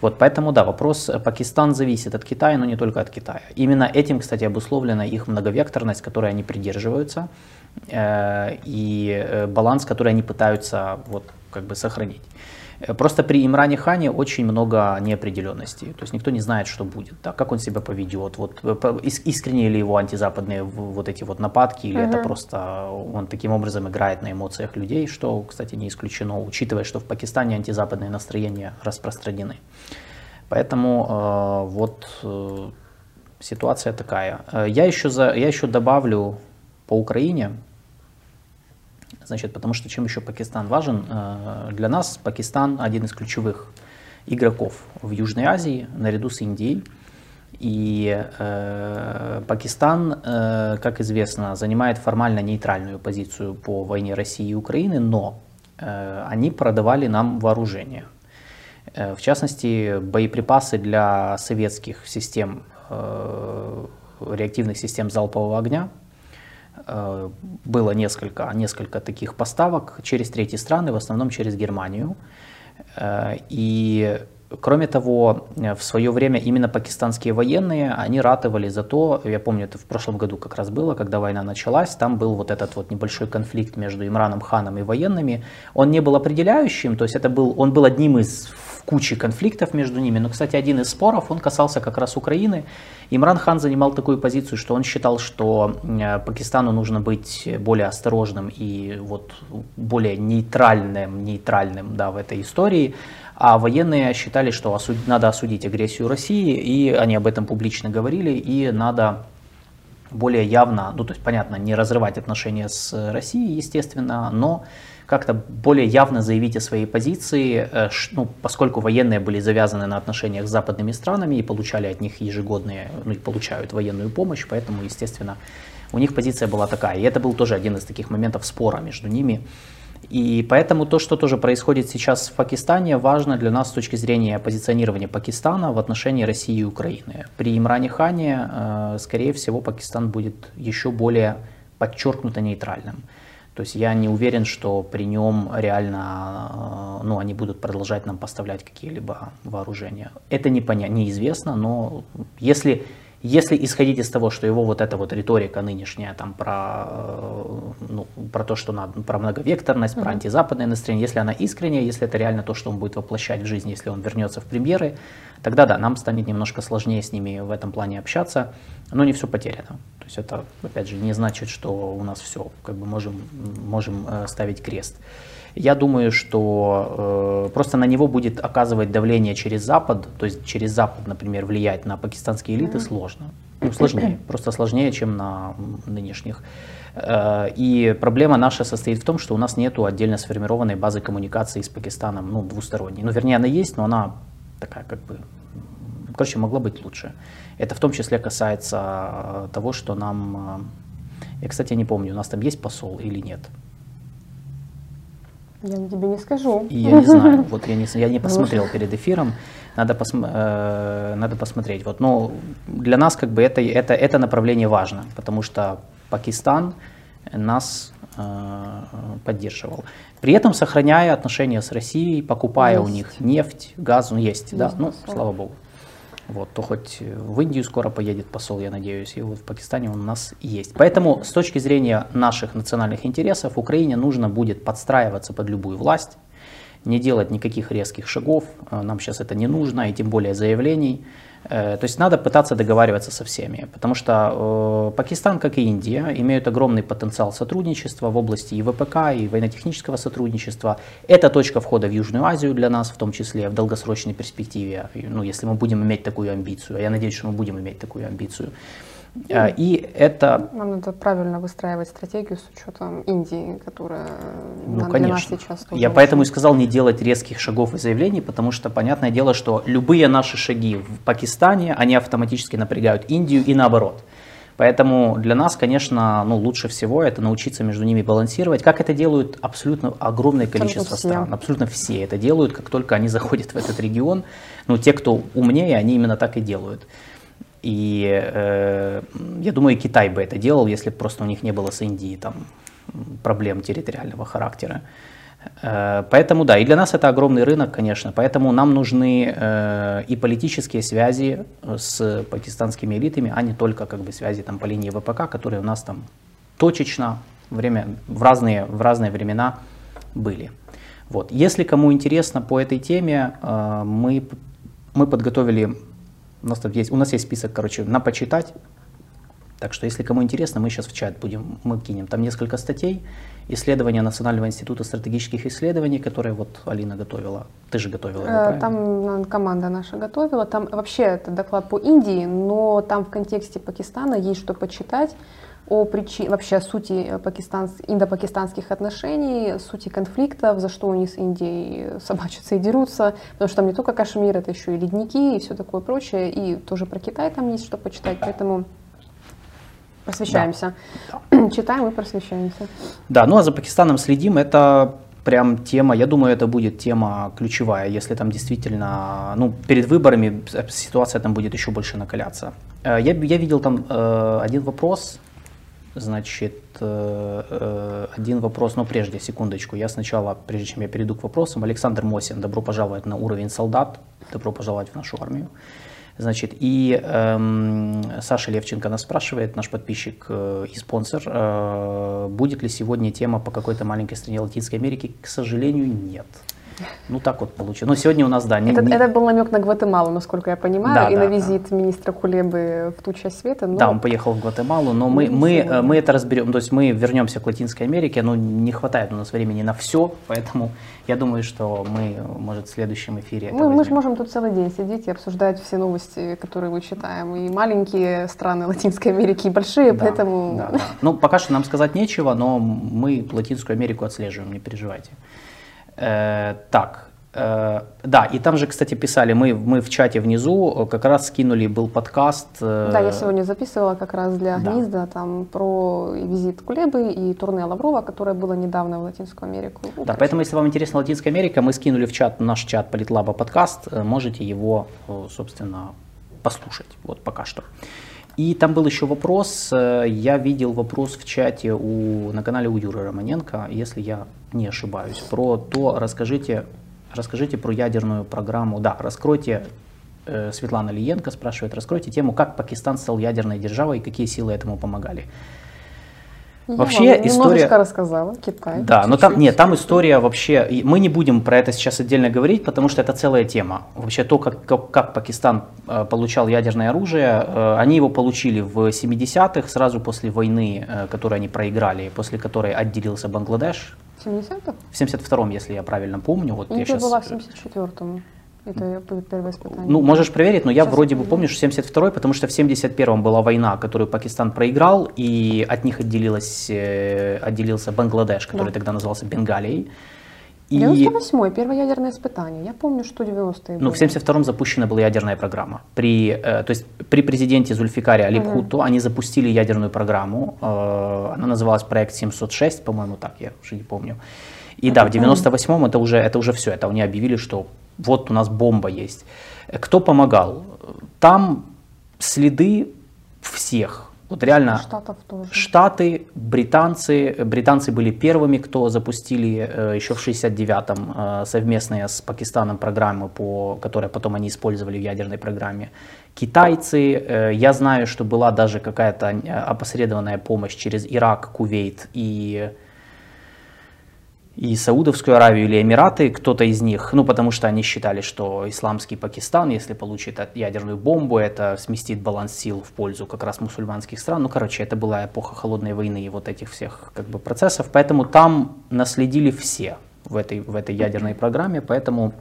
Вот поэтому, да, вопрос, Пакистан зависит от Китая, но не только от Китая. Именно этим, кстати, обусловлена их многовекторность, которой они придерживаются. Э, и э, баланс, который они пытаются вот, как бы сохранить. Э, просто при Имране Хане очень много неопределенностей. То есть никто не знает, что будет, да, как он себя поведет, вот, искренне ли его антизападные вот эти вот нападки, или uh-huh. это просто он таким образом играет на эмоциях людей, что, кстати, не исключено, учитывая, что в Пакистане антизападные настроения распространены. Поэтому э, вот э, ситуация такая. Я еще, за, я еще добавлю по Украине, значит, потому что чем еще Пакистан важен? Э, для нас Пакистан один из ключевых игроков в Южной Азии наряду с Индией. И э, Пакистан, э, как известно, занимает формально нейтральную позицию по войне России и Украины, но э, они продавали нам вооружение. Э, в частности, боеприпасы для советских систем, э, реактивных систем залпового огня, было несколько, несколько таких поставок через третьи страны, в основном через Германию. Э, и Кроме того, в свое время именно пакистанские военные, они ратовали за то, я помню, это в прошлом году как раз было, когда война началась, там был вот этот вот небольшой конфликт между Имраном Ханом и военными. Он не был определяющим, то есть это был, он был одним из в куче конфликтов между ними. Но, кстати, один из споров, он касался как раз Украины. Имран Хан занимал такую позицию, что он считал, что э, Пакистану нужно быть более осторожным и вот более нейтральным, нейтральным да, в этой истории. А военные считали, что осуд... надо осудить агрессию России, и они об этом публично говорили, и надо более явно, ну то есть понятно, не разрывать отношения с Россией, естественно, но как-то более явно заявить о своей позиции, э, ну, поскольку военные были завязаны на отношениях с западными странами и получали от них ежегодные, ну и получают военную помощь, поэтому, естественно, у них позиция была такая. И это был тоже один из таких моментов спора между ними. И поэтому то, что тоже происходит сейчас в Пакистане, важно для нас с точки зрения позиционирования Пакистана в отношении России и Украины. При Имране Хане, э, скорее всего, Пакистан будет еще более подчеркнуто нейтральным. То есть я не уверен, что при нем реально, э, ну, они будут продолжать нам поставлять какие-либо вооружения. Это не поня- неизвестно, но если если исходить из того, что его вот эта вот риторика нынешняя там про, э, ну, про то, что надо, про многовекторность, mm-hmm. про антизападное настроение, если она искренняя, если это реально то, что он будет воплощать в жизнь, если он вернется в премьеры, тогда да, нам станет немножко сложнее с ними в этом плане общаться, но не все потеряно. То есть это, опять же, не значит, что у нас все, как бы можем, можем э, ставить крест. Я думаю, что э, просто на него будет оказывать давление через Запад, то есть через Запад, например, влиять на пакистанские элиты mm-hmm. сложно. Ну, сложнее, просто сложнее, чем на нынешних. Э, и проблема наша состоит в том, что у нас нет отдельно сформированной базы коммуникации с Пакистаном, ну, двусторонней. Ну, вернее, она есть, но она такая как бы, короче, могла быть лучше. Это в том числе касается того, что нам, э, я, кстати, не помню, у нас там есть посол или нет. Я тебе не скажу. И я не знаю, вот я не, я не посмотрел перед эфиром, надо, пос, э, надо посмотреть. Вот, но для нас как бы это, это, это направление важно, потому что Пакистан нас э, поддерживал. При этом сохраняя отношения с Россией, покупая есть. у них нефть, газ, ну есть, есть да, ну слава богу. Вот, то хоть в Индию скоро поедет посол, я надеюсь, и вот в Пакистане он у нас есть. Поэтому с точки зрения наших национальных интересов Украине нужно будет подстраиваться под любую власть, не делать никаких резких шагов, э, нам сейчас это не нужно, и тем более заявлений. Э, то есть надо пытаться договариваться со всеми, потому что э, Пакистан, как и Индия, имеют огромный потенциал сотрудничества в области и ВПК, и военно-технического сотрудничества. Это точка входа в Южную Азию для нас, в том числе в долгосрочной перспективе, ну, если мы будем иметь такую амбицию, а я надеюсь, что мы будем иметь такую амбицию. А, и это... Нам надо правильно выстраивать стратегию с учетом Индии, которая ну, для нас сейчас Я очень... поэтому и сказал не делать резких шагов и заявлений, потому что понятное дело, что любые наши шаги в Пакистане, они автоматически напрягают Индию и наоборот. Поэтому для нас, конечно, ну, лучше всего это научиться между ними балансировать, как это делают абсолютно огромное количество абсолютно стран. Абсолютно все это делают, как только они заходят в этот регион. Ну, те, кто умнее, они именно так и делают. И э, я думаю, Китай бы это делал, если бы просто у них не было с Индией там, проблем территориального характера. Э, поэтому да, и для нас это огромный рынок, конечно, поэтому нам нужны э, и политические связи с пакистанскими элитами, а не только как бы связи там по линии ВПК, которые у нас там точечно время, в, разные, в разные времена были. Вот. Если кому интересно по этой теме, э, мы, мы подготовили у нас, там есть, у нас есть список, короче, на почитать. Так что, если кому интересно, мы сейчас в чат будем, мы кинем. Там несколько статей, исследования Национального института стратегических исследований, которые вот Алина готовила. Ты же готовила его, э, Там команда наша готовила. Там вообще это доклад по Индии, но там в контексте Пакистана есть что почитать о причин, вообще о сути пакистан, индо-пакистанских отношений, сути конфликтов, за что они с Индией собачатся и дерутся, потому что там не только Кашмир, это еще и ледники и все такое прочее, и тоже про Китай там есть что почитать, поэтому просвещаемся. Да. Читаем и просвещаемся. Да, ну а за Пакистаном следим, это прям тема, я думаю, это будет тема ключевая, если там действительно, ну, перед выборами ситуация там будет еще больше накаляться. Э, я, я видел там э, один вопрос, Значит, э, э, один вопрос, но прежде, секундочку, я сначала, прежде чем я перейду к вопросам, Александр Мосин, добро пожаловать на уровень солдат, добро пожаловать в нашу армию. Значит, и эм, Саша Левченко нас спрашивает, наш подписчик э, и спонсор, э, будет ли сегодня тема по какой-то маленькой стране Латинской Америки? К сожалению, нет. Ну так вот получилось. Но сегодня у нас, да. Не, это, не... это был намек на Гватемалу, насколько я понимаю, да, и да, на визит да. министра Кулебы в ту часть света. Но... Да, он поехал в Гватемалу, но мы, мы, э, мы это разберем. То есть мы вернемся к Латинской Америке, но не хватает у нас времени на все, поэтому я думаю, что мы, может, в следующем эфире... Мы, мы же можем тут целый день сидеть и обсуждать все новости, которые мы читаем. И маленькие страны Латинской Америки, и большие, да, поэтому... Да, да. Ну, пока что нам сказать нечего, но мы Латинскую Америку отслеживаем, не переживайте. Э, так, э, да, и там же, кстати, писали, мы, мы в чате внизу как раз скинули, был подкаст. Э, да, я сегодня записывала как раз для да. Гнезда, там про визит Кулебы и турне Лаврова, которое было недавно в Латинскую Америку. Ну, да, поэтому, если вам интересна Латинская Америка, мы скинули в чат, наш чат Политлаба подкаст, можете его, собственно, послушать, вот пока что. И там был еще вопрос, я видел вопрос в чате у, на канале у Юры Романенко, если я не ошибаюсь, про то, расскажите, расскажите про ядерную программу, да, раскройте, э, Светлана Лиенко спрашивает, раскройте тему, как Пакистан стал ядерной державой и какие силы этому помогали. Я вообще вам история... рассказала, Китай. Да, но там, нет, там история вообще, мы не будем про это сейчас отдельно говорить, потому что это целая тема. Вообще то, как, как, как Пакистан э, получал ядерное оружие, э, они его получили в 70-х, сразу после войны, э, которую они проиграли, после которой отделился Бангладеш, в 70-м? В 72-м, если я правильно помню. Вот я сейчас... была в 74-м. Это первое испытание. Ну, можешь проверить, но я Сейчас вроде бы помню, что 72-й, потому что в 71-м была война, которую Пакистан проиграл, и от них отделилась, э, отделился Бангладеш, который да. тогда назывался Бенгалией. И... 98-й, первое ядерное испытание. Я помню, что 90-е Ну, в 72-м запущена была ядерная программа. При, э, то есть при президенте Зульфикаре Алипхуту они запустили ядерную программу. Э, она называлась проект 706, по-моему, так, я уже не помню. И да, в 98-м это уже, это уже все, это они объявили, что вот у нас бомба есть. Кто помогал? Там следы всех вот реально Штатов тоже. Штаты, британцы, британцы были первыми, кто запустили э, еще в 69-м э, совместные с Пакистаном программы, по, которые потом они использовали в ядерной программе. Китайцы, э, я знаю, что была даже какая-то э, опосредованная помощь через Ирак, Кувейт и и Саудовскую Аравию или Эмираты, кто-то из них, ну потому что они считали, что исламский Пакистан, если получит ядерную бомбу, это сместит баланс сил в пользу как раз мусульманских стран. Ну короче, это была эпоха холодной войны и вот этих всех как бы процессов, поэтому там наследили все в этой, в этой ядерной программе, поэтому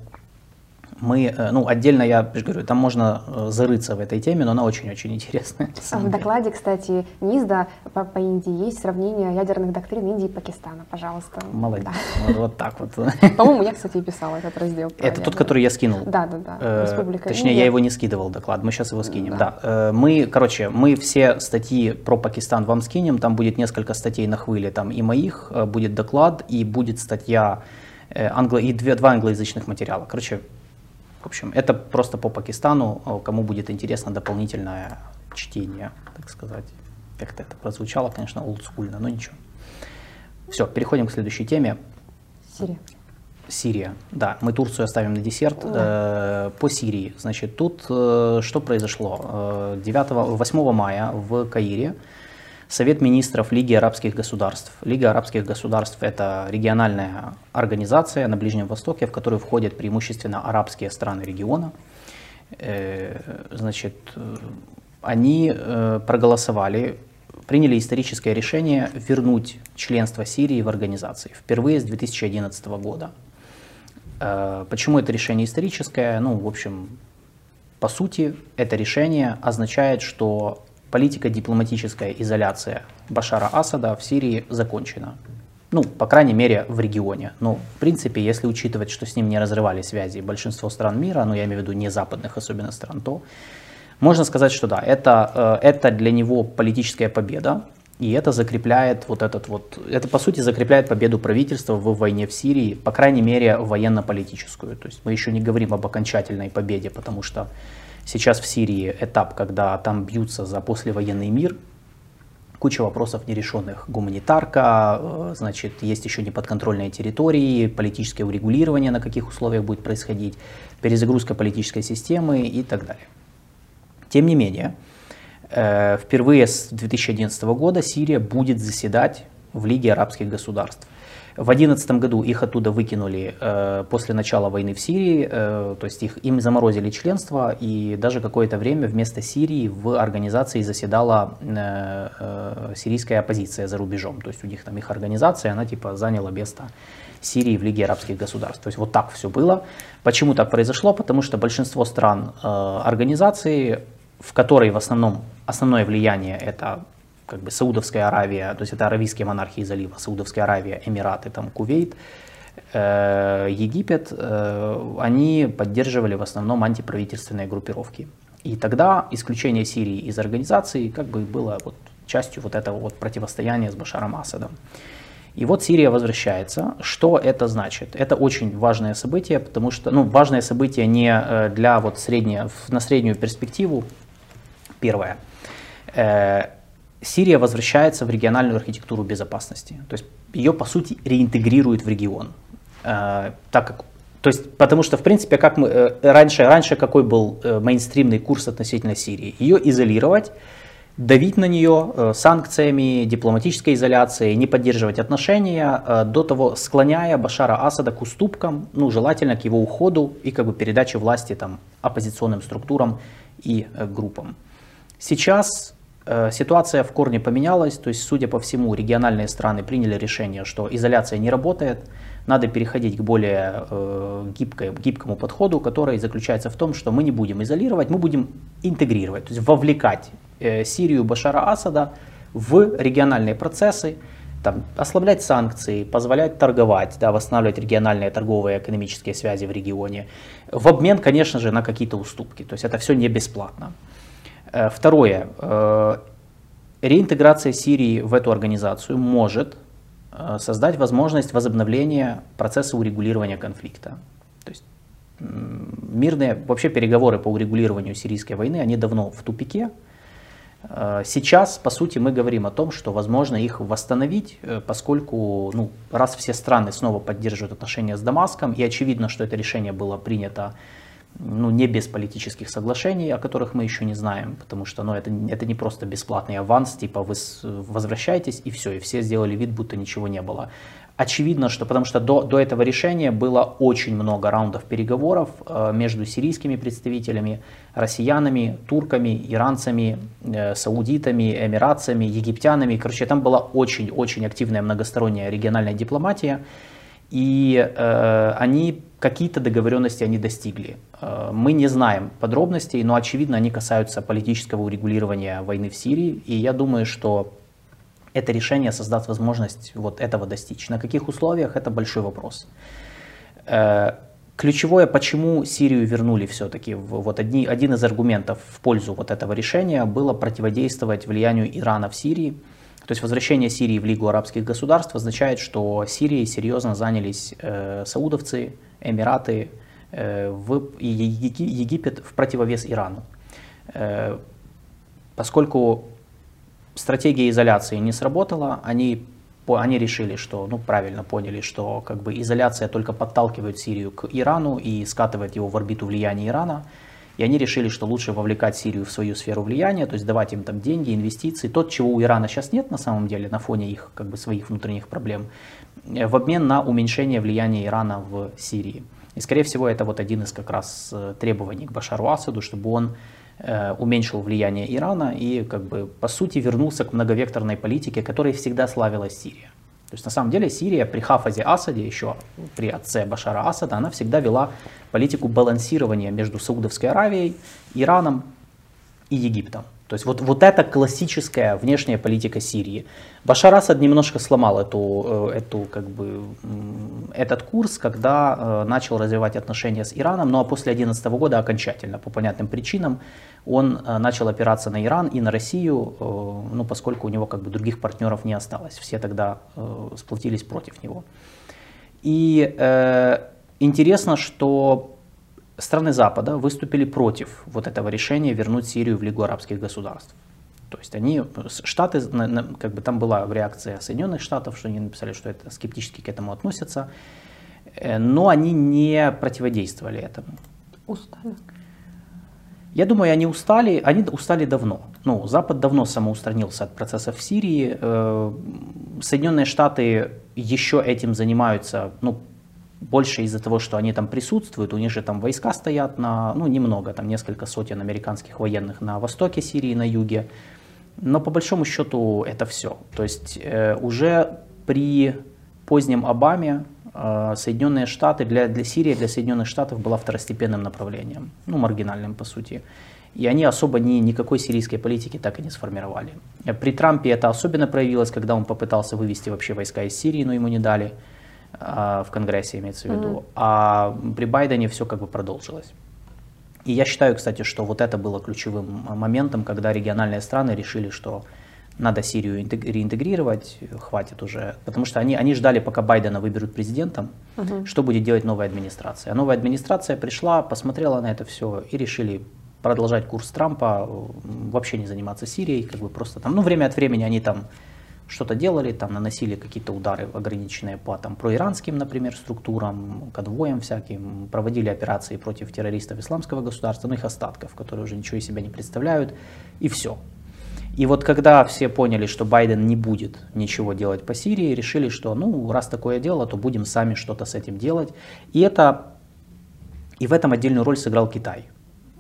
мы, э, ну, отдельно я говорю, там можно э, зарыться в этой теме, но она очень-очень интересная. В докладе, кстати, НИЗДа по, по Индии есть сравнение ядерных доктрин Индии и Пакистана, пожалуйста. Молодец, да. вот, так вот. По-моему, я, кстати, писала этот раздел. Это тот, который я скинул? Да, да, да, э, Республика Точнее, я его не скидывал, доклад, мы сейчас его скинем, да. да. Мы, короче, мы все статьи про Пакистан вам скинем, там будет несколько статей на хвыле, там и моих, будет доклад, и будет статья англо... и две, два англоязычных материала. Короче, в общем, это просто по Пакистану, а кому будет интересно дополнительное чтение, так сказать. Как-то это прозвучало, конечно, олдскульно, но ничего. Все, переходим к следующей теме. Сирия. Сирия, да, мы Турцию оставим на десерт. Да. Э, по Сирии, значит, тут э, что произошло? 9, э, 8 мая в Каире Совет министров Лиги арабских государств. Лига арабских государств – это региональная организация на Ближнем Востоке, в которую входят преимущественно арабские страны региона. Э, значит, они э, проголосовали, приняли историческое решение вернуть членство Сирии в организации впервые с 2011 года. Э, почему это решение историческое? Ну, в общем, по сути, это решение означает, что политика дипломатическая изоляция Башара Асада в Сирии закончена. Ну, по крайней мере, в регионе. Но, в принципе, если учитывать, что с ним не разрывали связи большинство стран мира, ну, я имею в виду не западных особенно стран, то можно сказать, что да, это, э, это для него политическая победа, и это закрепляет вот этот вот, это по сути закрепляет победу правительства в войне в Сирии, по крайней мере военно-политическую. То есть мы еще не говорим об окончательной победе, потому что Сейчас в Сирии этап, когда там бьются за послевоенный мир, куча вопросов нерешенных. Гуманитарка, э, значит, есть еще неподконтрольные территории, политическое урегулирование, на каких условиях будет происходить, перезагрузка политической системы и так далее. Тем не менее, э, впервые с 2011 года Сирия будет заседать в Лиге арабских государств. В 2011 году их оттуда выкинули э, после начала войны в Сирии, э, то есть их, им заморозили членство, и даже какое-то время вместо Сирии в организации заседала э, э, сирийская оппозиция за рубежом. То есть у них там их организация, она типа заняла место Сирии в Лиге арабских государств. То есть вот так все было. Почему так произошло? Потому что большинство стран э, организации, в которой в основном основное влияние это как бы Саудовская Аравия, то есть это аравийские монархии залива, Саудовская Аравия, Эмираты, там Кувейт, э, Египет, э, они поддерживали в основном антиправительственные группировки. И тогда исключение Сирии из организации как бы было вот частью вот этого вот противостояния с Башаром Асадом. И вот Сирия возвращается. Что это значит? Это очень важное событие, потому что, ну, важное событие не э, для вот среднее, на среднюю перспективу. Первое. Сирия возвращается в региональную архитектуру безопасности. То есть ее, по сути, реинтегрируют в регион. Э, так как, то есть, потому что, в принципе, как мы, э, раньше, раньше какой был э, мейнстримный курс относительно Сирии? Ее изолировать, давить на нее э, санкциями, дипломатической изоляцией, не поддерживать отношения, э, до того склоняя Башара Асада к уступкам, ну, желательно к его уходу и как бы передаче власти там, оппозиционным структурам и э, группам. Сейчас ситуация в корне поменялась, то есть, судя по всему, региональные страны приняли решение, что изоляция не работает, надо переходить к более э, гибкой, гибкому подходу, который заключается в том, что мы не будем изолировать, мы будем интегрировать, то есть вовлекать э, Сирию Башара Асада в региональные процессы, там, ослаблять санкции, позволять торговать, да, восстанавливать региональные торговые и экономические связи в регионе, в обмен, конечно же, на какие-то уступки. То есть это все не бесплатно. Э, второе. Э, реинтеграция Сирии в эту организацию может э, создать возможность возобновления процесса урегулирования конфликта. То есть мирные, вообще переговоры по урегулированию сирийской войны, они давно в тупике. Сейчас, по сути, мы говорим о том, что возможно их восстановить, поскольку ну, раз все страны снова поддерживают отношения с Дамаском, и очевидно, что это решение было принято ну, не без политических соглашений, о которых мы еще не знаем, потому что ну, это, это не просто бесплатный аванс, типа вы возвращаетесь и все, и все сделали вид, будто ничего не было. Очевидно, что потому что до, до этого решения было очень много раундов переговоров э, между сирийскими представителями, россиянами, турками, иранцами, э, саудитами, эмиратцами, египтянами. Короче, там была очень-очень активная многосторонняя региональная дипломатия. И э, они какие-то договоренности они достигли. Э, мы не знаем подробностей, но очевидно они касаются политического урегулирования войны в Сирии. И я думаю, что это решение создаст возможность вот этого достичь. На каких условиях, это большой вопрос. Э, ключевое, почему Сирию вернули все-таки, вот одни, один из аргументов в пользу вот этого решения было противодействовать влиянию Ирана в Сирии. То есть возвращение Сирии в Лигу арабских государств означает, что Сирией серьезно занялись э, саудовцы, Эмираты э, в, и Египет в противовес Ирану. Э, поскольку стратегия изоляции не сработала, они, они решили, что, ну правильно поняли, что как бы изоляция только подталкивает Сирию к Ирану и скатывает его в орбиту влияния Ирана. И они решили, что лучше вовлекать Сирию в свою сферу влияния, то есть давать им там деньги, инвестиции, тот, чего у Ирана сейчас нет на самом деле на фоне их как бы своих внутренних проблем, э, в обмен на уменьшение влияния Ирана в Сирии. И скорее всего это вот один из как раз э, требований к Башару Асаду, чтобы он э, уменьшил влияние Ирана и как бы по сути вернулся к многовекторной политике, которой всегда славилась Сирия. То есть на самом деле Сирия при Хафазе Асаде, еще при отце Башара Асада, она всегда вела политику балансирования между Саудовской Аравией, Ираном и Египтом. То есть вот, вот это классическая внешняя политика Сирии. Башар Асад немножко сломал эту, э, эту, как бы, этот курс, когда э, начал развивать отношения с Ираном, ну а после 2011 года окончательно, по понятным причинам, он э, начал опираться на Иран и на Россию, ну, поскольку у него как бы других партнеров не осталось. Все тогда сплотились против него. И э, интересно, что страны Запада выступили против вот этого решения вернуть Сирию в Лигу арабских государств. То есть они, Штаты, как бы там была реакция Соединенных Штатов, что они написали, что это скептически к этому относятся, э, но они не противодействовали этому. Устали. Я думаю, они устали, они устали давно. Ну, Запад давно самоустранился от процессов в Сирии. Э, Соединенные Штаты еще этим занимаются, ну, больше из-за того, что они там присутствуют, у них же там войска стоят на, ну, немного, там несколько сотен американских военных на востоке Сирии, на юге. Но по большому счету это все. То есть э, уже при позднем Обаме э, Соединенные Штаты, для, для Сирии, для Соединенных Штатов была второстепенным направлением, ну, маргинальным по сути. И они особо ни, никакой сирийской политики так и не сформировали. При Трампе это особенно проявилось, когда он попытался вывести вообще войска из Сирии, но ему не дали, в Конгрессе имеется в виду. Mm-hmm. А при Байдене все как бы продолжилось. И я считаю, кстати, что вот это было ключевым моментом, когда региональные страны решили, что надо Сирию реинтегрировать, хватит уже. Потому что они, они ждали, пока Байдена выберут президентом, угу. что будет делать новая администрация. А новая администрация пришла, посмотрела на это все и решили продолжать курс Трампа, вообще не заниматься Сирией, как бы просто там, ну, время от времени они там что-то делали, там наносили какие-то удары ограниченные по там, проиранским, например, структурам, конвоям всяким, проводили операции против террористов исламского государства, ну их остатков, которые уже ничего из себя не представляют, и все. И вот когда все поняли, что Байден не будет ничего делать по Сирии, решили, что ну раз такое дело, то будем сами что-то с этим делать. И это и в этом отдельную роль сыграл Китай.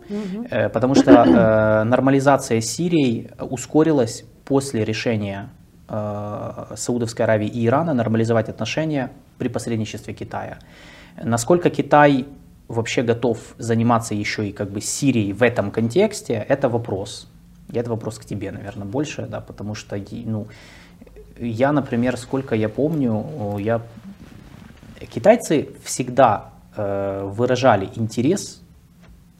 Угу. Потому что э, нормализация Сирии ускорилась после решения Э, Саудовской Аравии и Ирана нормализовать отношения при посредничестве Китая. Насколько Китай вообще готов заниматься еще и как бы Сирией в этом контексте, это вопрос. И это вопрос к тебе, наверное, больше, да, потому что, ну, я, например, сколько я помню, я... китайцы всегда э, выражали интерес,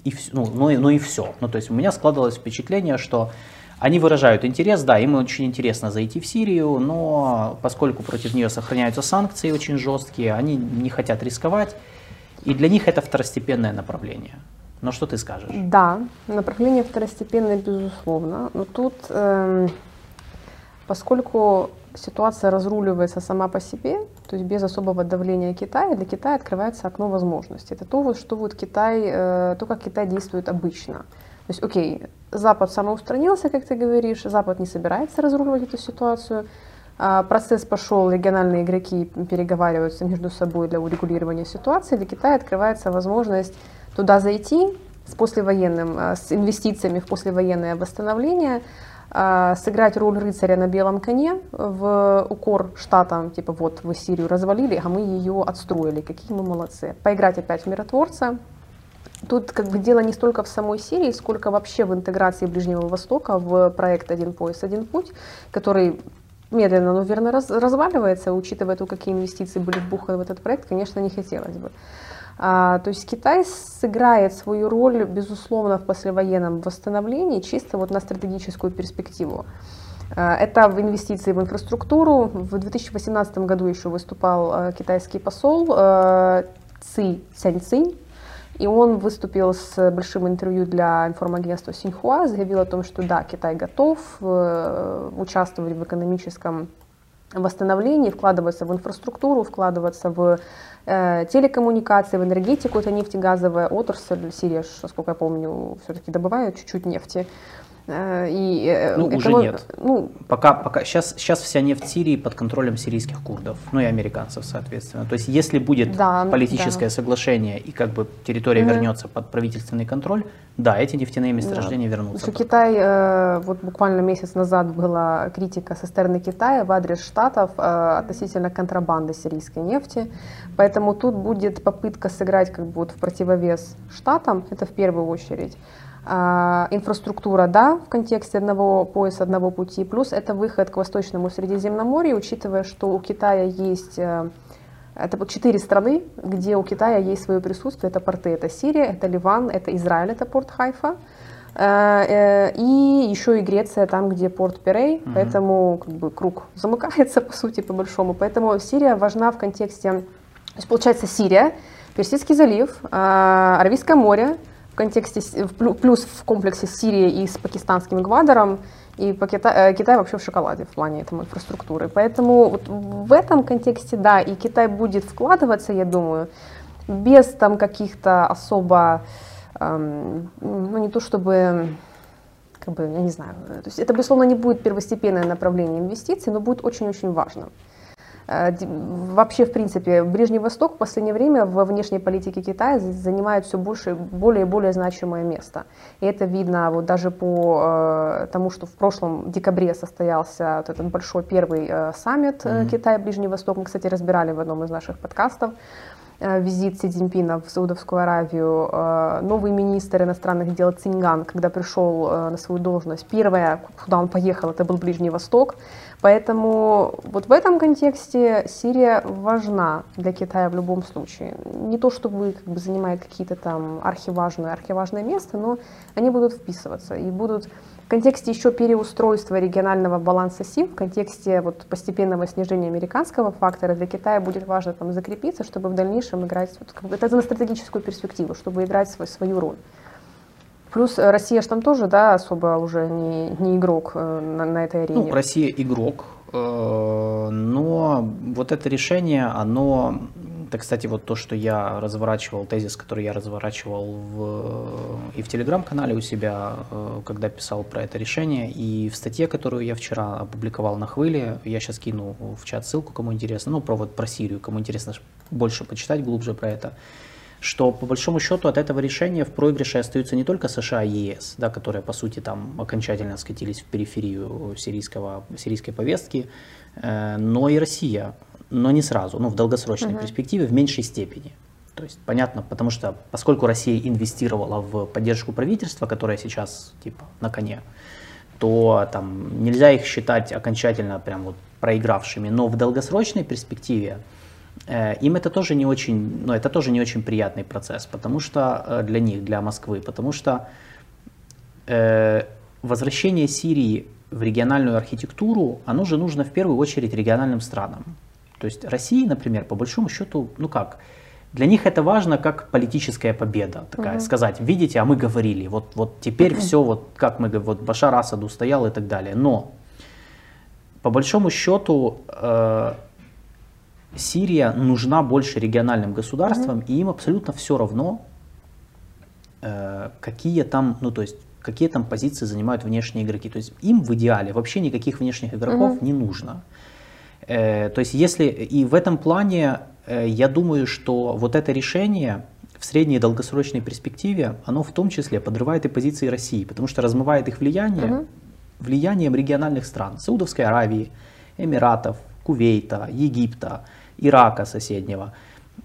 и, ну, ну, ну и все. Ну, то есть у меня складывалось впечатление, что они выражают интерес, да, им очень интересно зайти в Сирию, но поскольку против нее сохраняются санкции очень жесткие, они не хотят рисковать, и для них это второстепенное направление. Но что ты скажешь? Да, направление второстепенное, безусловно. Но тут, э, поскольку ситуация разруливается сама по себе, то есть без особого давления Китая, для Китая открывается окно возможностей. Это то, что вот Китай, э, то, как Китай действует обычно. То есть, окей, Запад самоустранился, как ты говоришь, Запад не собирается разруливать эту ситуацию. А, процесс пошел, региональные игроки переговариваются между собой для урегулирования ситуации. Для Китая открывается возможность туда зайти с послевоенным, а, с инвестициями в послевоенное восстановление, а, сыграть роль рыцаря на белом коне в укор штатам, типа вот вы Сирию развалили, а мы ее отстроили, какие мы молодцы. Поиграть опять в миротворца, Тут как бы дело не столько в самой Сирии, сколько вообще в интеграции Ближнего Востока в проект «Один пояс, один путь», который медленно, но верно раз, разваливается, учитывая то, какие инвестиции были вбуханы в этот проект, конечно, не хотелось бы. А, то есть Китай сыграет свою роль, безусловно, в послевоенном восстановлении, чисто вот на стратегическую перспективу. А, это в инвестиции в инфраструктуру. В 2018 году еще выступал а, китайский посол а, Ци Цяньцинь, и он выступил с большим интервью для информагентства Синьхуа, заявил о том, что да, Китай готов э, участвовать в экономическом восстановлении, вкладываться в инфраструктуру, вкладываться в э, телекоммуникации, в энергетику, это нефтегазовая отрасль. Сирия, насколько я помню, все-таки добывает чуть-чуть нефти. Э, и, э, ну, уже нет. Ну, пока, пока сейчас, сейчас вся нефть Сирии под контролем сирийских курдов, ну и американцев, соответственно. То есть, если будет да, политическое да. соглашение и как бы территория mm вернется под правительственный контроль, да, эти нефтяные месторождения да. вернутся. Что Китай, э, вот буквально месяц назад была критика со стороны Китая в адрес Штатов относительно контрабанды сирийской нефти. Поэтому тут будет попытка сыграть как бы вот в противовес Штатам, это в первую очередь. А, инфраструктура, да, в контексте одного пояса, одного пути, плюс это выход к Восточному Средиземноморью, учитывая, что у Китая есть э, это четыре страны, где у Китая есть свое присутствие. Это порты, это Сирия, это Ливан, это Израиль, это порт Хайфа. Э, э, и еще и Греция, там, где порт Перей, mm-hmm. поэтому как бы, круг замыкается, по сути, по большому. Поэтому Сирия важна в контексте, то есть получается Сирия, Персидский залив, Аравийское море, контексте, плюс в комплексе Сирии и с пакистанским Гвадором, и по Китай, э, Китай вообще в шоколаде в плане там, инфраструктуры. Поэтому вот в этом контексте, да, и Китай будет вкладываться, я думаю, без там каких-то особо ну, не то чтобы как бы, я не знаю, то есть это, безусловно, не будет первостепенное направление инвестиций, но будет очень-очень важно. Э, вообще, в принципе, Ближний Восток в последнее время во внешней политике Китая занимает все больше, более и более значимое место. И это видно вот даже по э, тому, что в прошлом декабре состоялся вот этот большой первый э, саммит mm-hmm. Китая-Ближний Восток. Мы, кстати, разбирали в одном из наших подкастов. Визит Си Цзиньпина в Саудовскую Аравию, новый министр иностранных дел Циньган, когда пришел на свою должность, первое, куда он поехал, это был Ближний Восток. Поэтому вот в этом контексте Сирия важна для Китая в любом случае. Не то, чтобы как бы занимает какие-то там архиважные, архиважное место, но они будут вписываться и будут в контексте еще переустройства регионального баланса сил, в контексте вот постепенного снижения американского фактора для Китая будет важно там закрепиться, чтобы в дальнейшем играть, вот, это на стратегическую перспективу, чтобы играть свой, свою роль. Плюс э, Россия же там тоже, да, особо уже не, не игрок э, на, на этой арене. Ну, Россия игрок, э, но вот это решение, оно это, кстати, вот то, что я разворачивал, тезис, который я разворачивал в, и в телеграм-канале у себя, когда писал про это решение, и в статье, которую я вчера опубликовал на Хвыле, я сейчас кину в чат ссылку, кому интересно, ну, про вот про Сирию, кому интересно больше почитать глубже про это, что по большому счету от этого решения в проигрыше остаются не только США и ЕС, да, которые по сути там окончательно скатились в периферию сирийского, сирийской повестки, э, но и Россия, но не сразу, ну, в долгосрочной угу. перспективе в меньшей степени. То есть понятно, потому что поскольку Россия инвестировала в поддержку правительства, которое сейчас типа на коне, то там нельзя их считать окончательно прям вот проигравшими. Но в долгосрочной перспективе им это тоже не очень, ну это тоже не очень приятный процесс, потому что э, для них, для Москвы, потому что э, возвращение Сирии в региональную архитектуру, оно же нужно в первую очередь региональным странам. То есть России, например, по большому счету, ну как, для них это важно как политическая победа, такая, угу. сказать, видите, а мы говорили, вот, вот теперь все, вот как мы, вот Башар Асаду стоял и так далее. Но по большому счету э, Сирия нужна больше региональным государствам, угу. и им абсолютно все равно, э, какие там, ну то есть какие там позиции занимают внешние игроки. То есть им в идеале вообще никаких внешних игроков угу. не нужно. Э, то есть если и в этом плане э, я думаю, что вот это решение в средней и долгосрочной перспективе, оно в том числе подрывает и позиции России, потому что размывает их влияние угу. влиянием региональных стран, Саудовской Аравии, Эмиратов, Кувейта, Египта, Ирака соседнего.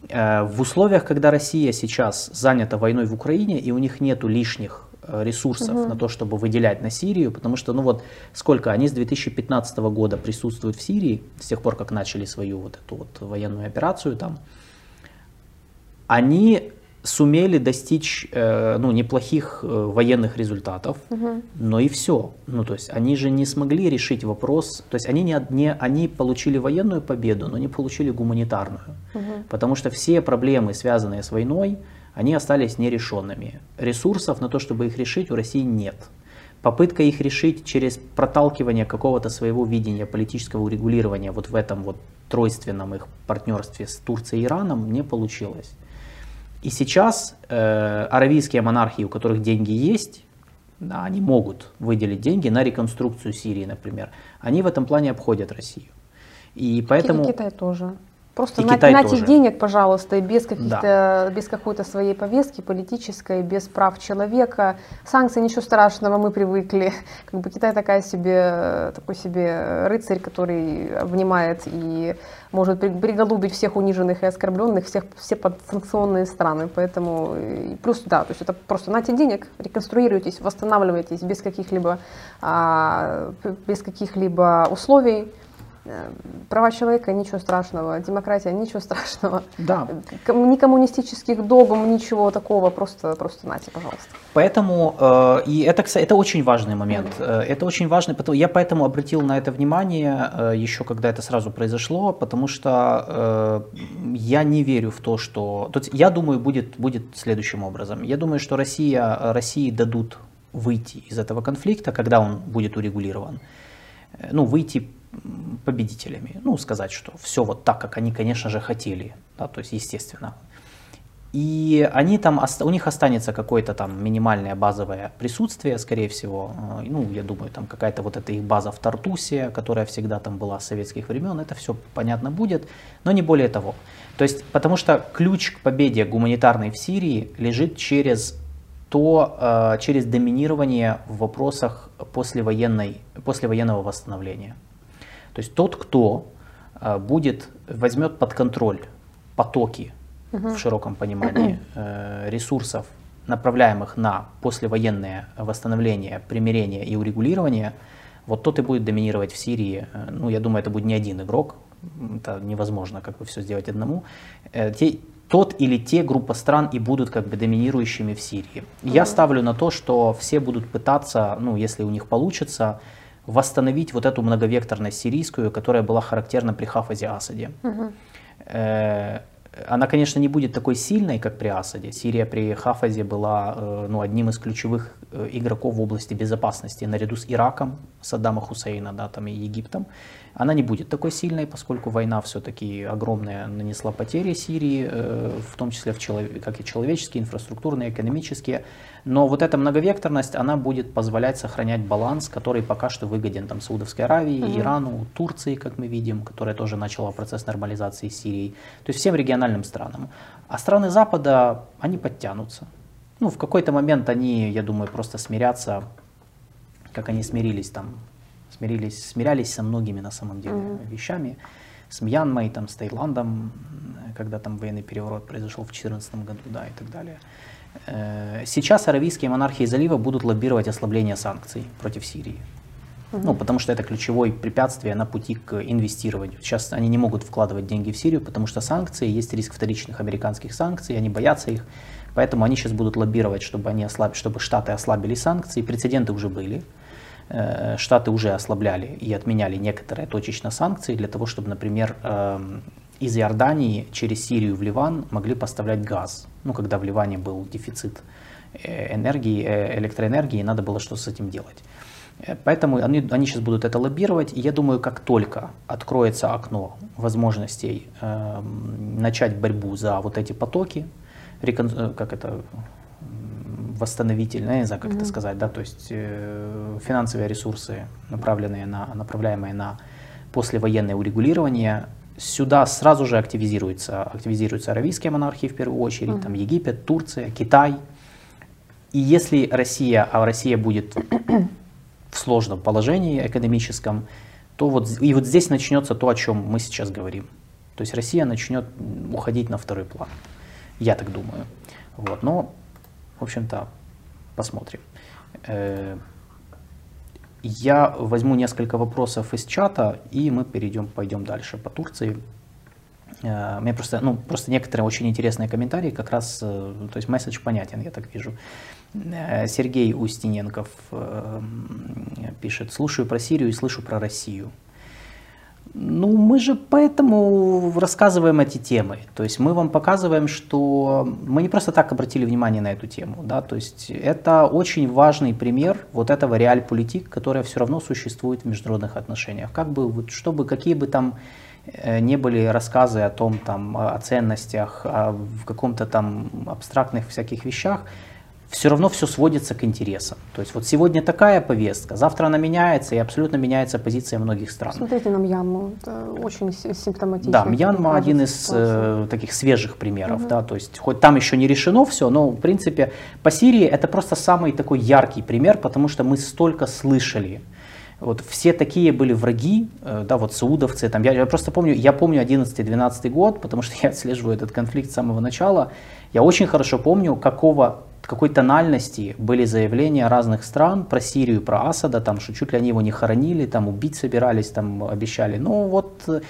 Э, в условиях, когда Россия сейчас занята войной в Украине и у них нету лишних Э, ресурсов угу. на то, чтобы выделять на Сирию, потому что, ну вот, сколько они с 2015 года присутствуют в Сирии, с тех пор, как начали свою вот эту вот военную операцию там, они сумели достичь, э, ну, неплохих э, военных результатов, угу. но и все. Ну, то есть, они же не смогли решить вопрос, то есть, они, не, не, они получили военную победу, но не получили гуманитарную, угу. потому что все проблемы, связанные с войной, они остались нерешенными. Ресурсов на то, чтобы их решить, у России нет. Попытка их решить через проталкивание какого-то своего видения политического урегулирования вот в этом вот тройственном их партнерстве с Турцией и Ираном не получилось. И сейчас э, аравийские монархии, у которых деньги есть, да, они могут выделить деньги на реконструкцию Сирии, например. Они в этом плане обходят Россию. И поэтому... Китай тоже. Просто и на, Китай нате тоже. денег, пожалуйста, без, каких-то, да. без какой-то своей повестки политической, без прав человека. Санкции ничего страшного, мы привыкли. Как бы Китай такая себе, такой себе рыцарь, который обнимает и может приголубить всех униженных и оскорбленных, всех, все подсанкционные страны. Поэтому плюс, да, то есть это просто нате денег, реконструируйтесь, восстанавливайтесь без каких-либо, а, без каких-либо условий Э, права человека ничего страшного, демократия ничего страшного. Да. Ни коммунистических догм, ничего такого, просто, просто нате, пожалуйста. Поэтому, э, и это, кстати, это очень важный момент. Mm-hmm. Это очень важный, я поэтому обратил на это внимание э, еще когда это сразу произошло, потому что я не верю в то, что... Тут, я думаю, будет, будет следующим образом. Я думаю, что Россия, России дадут выйти из этого конфликта, когда он будет урегулирован. Ну, выйти победителями. Ну, сказать, что все вот так, как они, конечно же, хотели. Да, то есть, естественно. И они там, у них останется какое-то там минимальное базовое присутствие, скорее всего. Э, ну, я думаю, там какая-то вот эта их база в Тартусе, которая всегда там была с советских времен, это все понятно будет, но не более того. То есть, потому что ключ к победе гуманитарной в Сирии лежит через то, э, через доминирование в вопросах послевоенной, послевоенного восстановления. То есть тот, кто э, будет, возьмет под контроль потоки угу. в широком понимании э, ресурсов, направляемых на послевоенное восстановление, примирение и урегулирование, вот тот и будет доминировать в Сирии. Э, ну, я думаю, это будет не один игрок, это невозможно как бы все сделать одному. Те, тот или те группа стран и будут как бы доминирующими в Сирии. Mm-hmm. Я ставлю на то, что все будут пытаться, ну, если у них получится, восстановить вот эту многовекторность сирийскую, которая была характерна при Хафазе Асаде. Mm-hmm. Она, конечно, не будет такой сильной, как при Асаде. Сирия при Хафазе была э, ну, одним из ключевых э, игроков в области безопасности, наряду с Ираком, Саддама Хусейна да, там, и Египтом. Она не будет такой сильной, поскольку война все-таки огромная нанесла потери Сирии, э, в том числе в челов... как и человеческие, инфраструктурные, экономические. Но вот эта многовекторность, она будет позволять сохранять баланс, который пока что выгоден там, Саудовской Аравии, mm-hmm. Ирану, Турции, как мы видим, которая тоже начала процесс нормализации Сирии. То есть всем региональным странам. А страны Запада, они подтянутся. Ну, в какой-то момент они, я думаю, просто смирятся, как они смирились там, смирились, смирялись со многими на самом деле mm-hmm. вещами. С Мьянмой, там, с Таиландом, когда там военный переворот произошел в 2014 году, да, и так далее. Э, сейчас аравийские монархии залива будут лоббировать ослабление санкций против Сирии. Ну, потому что это ключевое препятствие на пути к инвестированию. Сейчас они не могут вкладывать деньги в Сирию, потому что санкции, есть риск вторичных американских санкций, они боятся их. Поэтому они сейчас будут лоббировать, чтобы, они ослаб... чтобы Штаты ослабили санкции. Прецеденты уже были. Штаты уже ослабляли и отменяли некоторые точечно санкции для того, чтобы, например, эм, из Иордании через Сирию в Ливан могли поставлять газ, ну, когда в Ливане был дефицит э, энергии, э, электроэнергии, надо было что-то с этим делать. Э, поэтому они, они сейчас будут это лоббировать, и я думаю, как только откроется окно возможностей э, начать борьбу за вот эти потоки, как это, восстановительные, я не знаю, как mm-hmm. это сказать, да, то есть э, финансовые ресурсы, направленные на, направляемые на послевоенное урегулирование, Сюда сразу же активизируются, активизируются аравийские монархии в первую очередь, mm-hmm. там Египет, Турция, Китай. И если Россия, а Россия будет в сложном положении экономическом, то вот, и вот здесь начнется то, о чем мы сейчас говорим. То есть Россия начнет уходить на второй план. Я так думаю. Вот. Но, в общем-то, посмотрим. Э, я возьму несколько вопросов из чата, и мы перейдем, пойдем дальше по Турции. Э, мне просто, ну, просто некоторые очень интересные комментарии, как раз, э, то есть месседж понятен, я так вижу. Сергей Устиненков пишет, слушаю про Сирию и слышу про Россию. Ну, мы же поэтому рассказываем эти темы. То есть мы вам показываем, что мы не просто так обратили внимание на эту тему. Да? То есть это очень важный пример вот этого реаль-политик, которая все равно существует в международных отношениях. Как бы, вот, чтобы какие бы там э, не были рассказы о том, там, о ценностях, о в каком-то там абстрактных всяких вещах, все равно все сводится к интересам. То есть вот сегодня такая повестка, завтра она меняется, и абсолютно меняется позиция многих стран. Смотрите на Мьянму, это очень симптоматично. Да, Мьянма один из э, таких свежих примеров, угу. да, то есть хоть там еще не решено все, но в принципе по Сирии это просто самый такой яркий пример, потому что мы столько слышали вот все такие были враги, э, да, вот саудовцы, там, я, я просто помню, я помню 11-12 год, потому что я отслеживаю этот конфликт с самого начала, я очень хорошо помню, какого какой тональности были заявления разных стран про Сирию, про Асада, там, что чуть ли они его не хоронили, там, убить собирались, там, обещали. Ну вот э,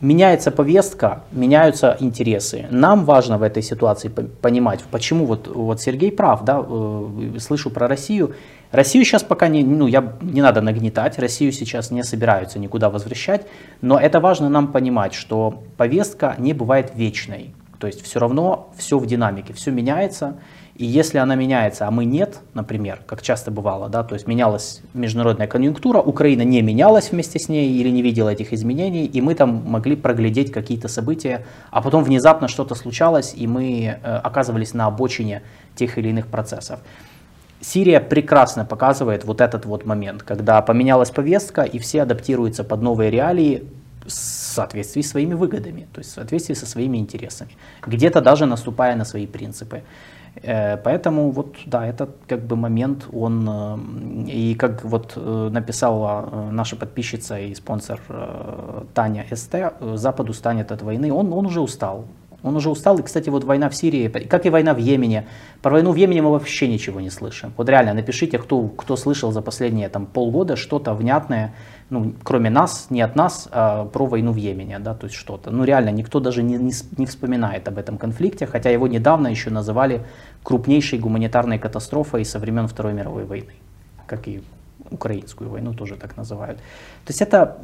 меняется повестка, меняются интересы. Нам важно в этой ситуации понимать, почему вот, вот Сергей прав, да, э, слышу про Россию. Россию сейчас пока не, ну, я, не надо нагнетать, Россию сейчас не собираются никуда возвращать, но это важно нам понимать, что повестка не бывает вечной. То есть все равно все в динамике, все меняется, И если она меняется, а мы нет, например, как часто бывало, да, то есть менялась международная конъюнктура, Украина не менялась вместе с ней или не видела этих изменений, и мы там могли проглядеть какие-то события, а потом внезапно что-то случалось, и мы э, оказывались на обочине тех или иных процессов. Сирия прекрасно показывает вот этот вот момент, когда поменялась повестка, и все адаптируются под новые реалии в соответствии с своими выгодами, то есть в соответствии со своими интересами, где-то даже наступая на свои принципы. Э, поэтому вот, да, этот как бы момент, он, э, и как вот э, написала наша подписчица и спонсор Таня СТ, Западу станет от войны, он, он уже устал. Он уже устал, и, кстати, вот война в Сирии, как и война в Йемене. Про войну в Йемене мы вообще ничего не слышим. Вот реально, напишите, кто, кто слышал за последние там, полгода что-то внятное, ну, кроме нас, не от нас, а про войну в Йемене, да, то есть что-то. Ну, реально, никто даже не, не, не вспоминает об этом конфликте, хотя его недавно еще называли крупнейшей гуманитарной катастрофой со времен Второй мировой войны, как и украинскую войну тоже так называют. То есть это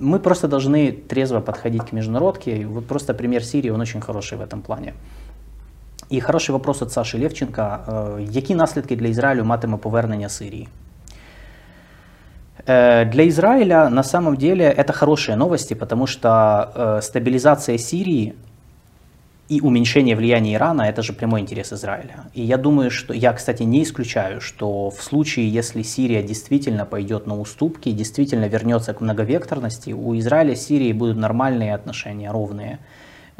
мы просто должны трезво подходить к международке. И вот просто пример Сирии, он очень хороший в этом плане. І хороший вопрос от Саши Левченка. Які наслідки для Ізраїлю матиме повернення Сирії? Для Израиля на самом деле это хорошие новости, потому что стабилизация Сирии и уменьшение влияния Ирана – это же прямой интерес Израиля. И я думаю, что я, кстати, не исключаю, что в случае, если Сирия действительно пойдет на уступки, действительно вернется к многовекторности, у Израиля с Сирией будут нормальные отношения, ровные.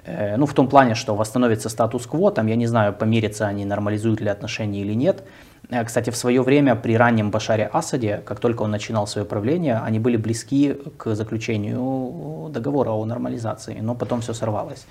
Э, ну, в том плане, что восстановится статус-кво, там, я не знаю, помирятся они, нормализуют ли отношения или нет. Э, кстати, в свое время при раннем Башаре Асаде, как только он начинал свое правление, они были близки к заключению договора о нормализации, но потом все сорвалось.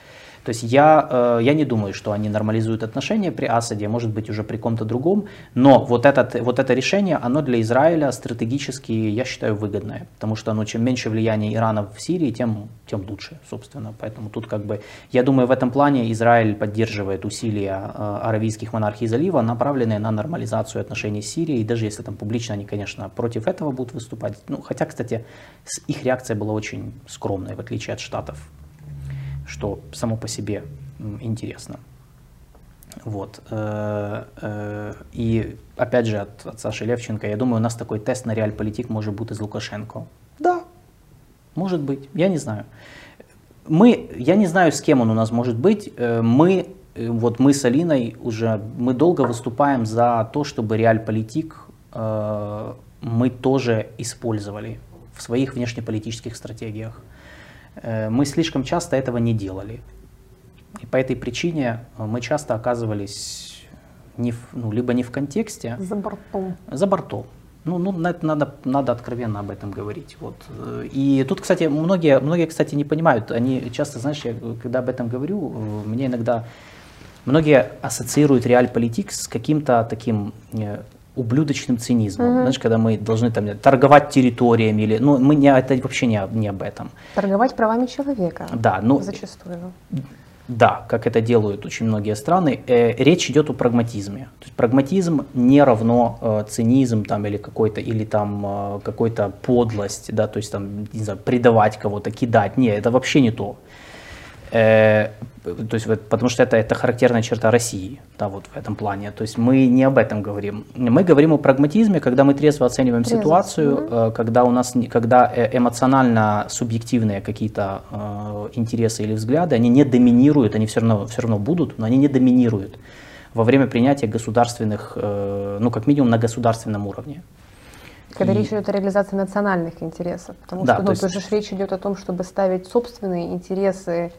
То есть я, э, я не думаю, что они нормализуют отношения при Асаде, может быть уже при ком-то другом, но вот, этот, вот это решение, оно для Израиля стратегически, я считаю, выгодное, потому что оно, чем меньше влияния Ирана в Сирии, тем, тем лучше, собственно. Поэтому тут как бы, я думаю, в этом плане Израиль поддерживает усилия э, аравийских монархий залива, направленные на нормализацию отношений с Сирией, и даже если там публично они, конечно, против этого будут выступать, ну, хотя, кстати, их реакция была очень скромной, в отличие от Штатов что само по себе интересно. Вот. Э, э, и опять же от, от Саши Левченко, я думаю, у нас такой тест на реальполитик может быть из Лукашенко. Да, может быть, я не знаю. Мы, я не знаю, с кем он у нас может быть. Э, мы, вот мы с Алиной уже, мы долго выступаем за то, чтобы реальполитик мы тоже использовали в своих внешнеполитических стратегиях. Э, мы слишком часто этого не делали. И по этой причине э, мы часто оказывались не в, ну, либо не в контексте. За бортом. За бортом. Ну, ну надо, надо откровенно об этом говорить. Вот. И тут, кстати, многие, многие, кстати, не понимают. Они часто, знаешь, я когда об этом говорю, э, мне иногда многие ассоциируют реаль-политик с каким-то таким ублюдочным цинизмом. Угу. Знаешь, когда мы должны там торговать территориями или, ну, мы не это вообще не, не об этом. Торговать правами человека. Да, ну зачастую. Да, как это делают очень многие страны. Э, речь идет о прагматизме. То есть прагматизм не равно э, цинизм там или какой-то или там э, какой-то подлость, да, то есть там не знаю предавать кого-то, кидать. Не, это вообще не то. Э, то есть, потому что это, это характерная черта России, да, вот в этом плане. То есть мы не об этом говорим. Мы говорим о прагматизме, когда мы трезво оцениваем Трезво. ситуацию, угу. когда у нас, когда э, эмоционально субъективные какие-то э, интересы или взгляды, они не доминируют, они все равно, все равно будут, но они не доминируют во время принятия государственных, э, ну как минимум на государственном уровне. Когда и... речь идет о реализации национальных интересов, потому да, что ну, то есть... тоже речь идет о том, чтобы ставить собственные интересы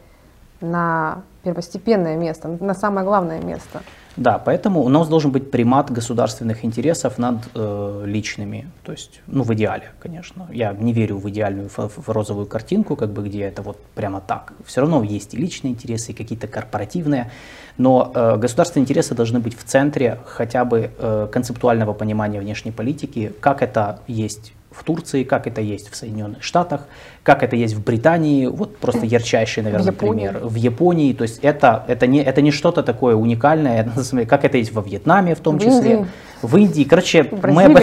на первостепенное место, на самое главное место. Да, поэтому у нас должен быть примат государственных интересов над э, личными. То есть, ну, в идеале, конечно. Я не верю в идеальную в, розовую картинку, как бы, где это вот прямо так. Все равно есть и личные интересы, и какие-то корпоративные. Но э, государственные интересы должны быть в центре хотя бы э, концептуального понимания внешней политики, как это есть в Турции, как это есть в Соединенных Штатах, как это есть в Британии, вот просто ярчайший, наверное, в пример. В Японии, то есть это, это, не, это не что-то такое уникальное, как это есть во Вьетнаме в том в числе, Индии. в Индии. Короче, мы, об,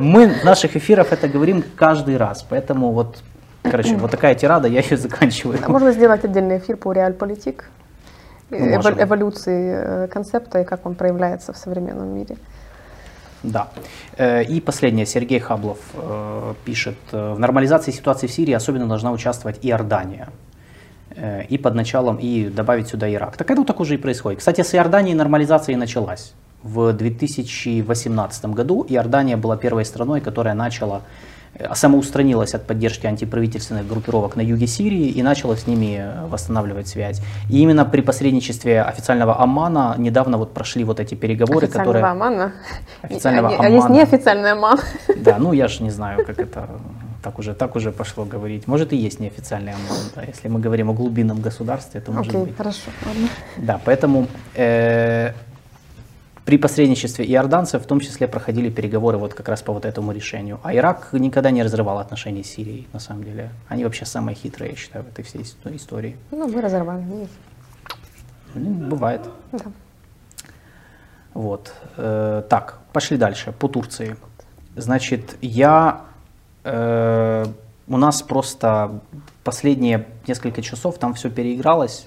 мы в наших эфирах это говорим каждый раз, поэтому вот, короче, вот такая тирада, я еще заканчиваю. А можно сделать отдельный эфир по реальполитик? ну, эволюции концепта и как он проявляется в современном мире. Да. И последнее. Сергей Хаблов пишет, в нормализации ситуации в Сирии особенно должна участвовать Иордания. И под началом, и добавить сюда Ирак. Так это вот так уже и происходит. Кстати, с Иорданией нормализация и началась. В 2018 году Иордания была первой страной, которая начала э, самоустранилась от поддержки антиправительственных группировок на юге Сирии и начала с ними э, восстанавливать связь. И именно при посредничестве официального Амана недавно вот прошли вот эти переговоры, официального которые... Амана? Официального а, Амана. А есть неофициальный Аман? Да, ну я же не знаю, как это так уже, так уже пошло говорить. Может и есть неофициальный ОМОН, да, если мы говорим о глубинном государстве, это может Окей, быть. хорошо, ладно. Да, поэтому э, при посредничестве иорданцев в том числе проходили переговоры вот как раз по вот этому решению. А Ирак никогда не разрывал отношения с Сирией, на самом деле. Они вообще самые хитрые, я считаю, в этой всей истории. Ну, мы разорвали. Бывает. Да. Вот. Э, так, пошли дальше, по Турции. Значит, я... Э, у нас просто последние несколько часов там все переигралось.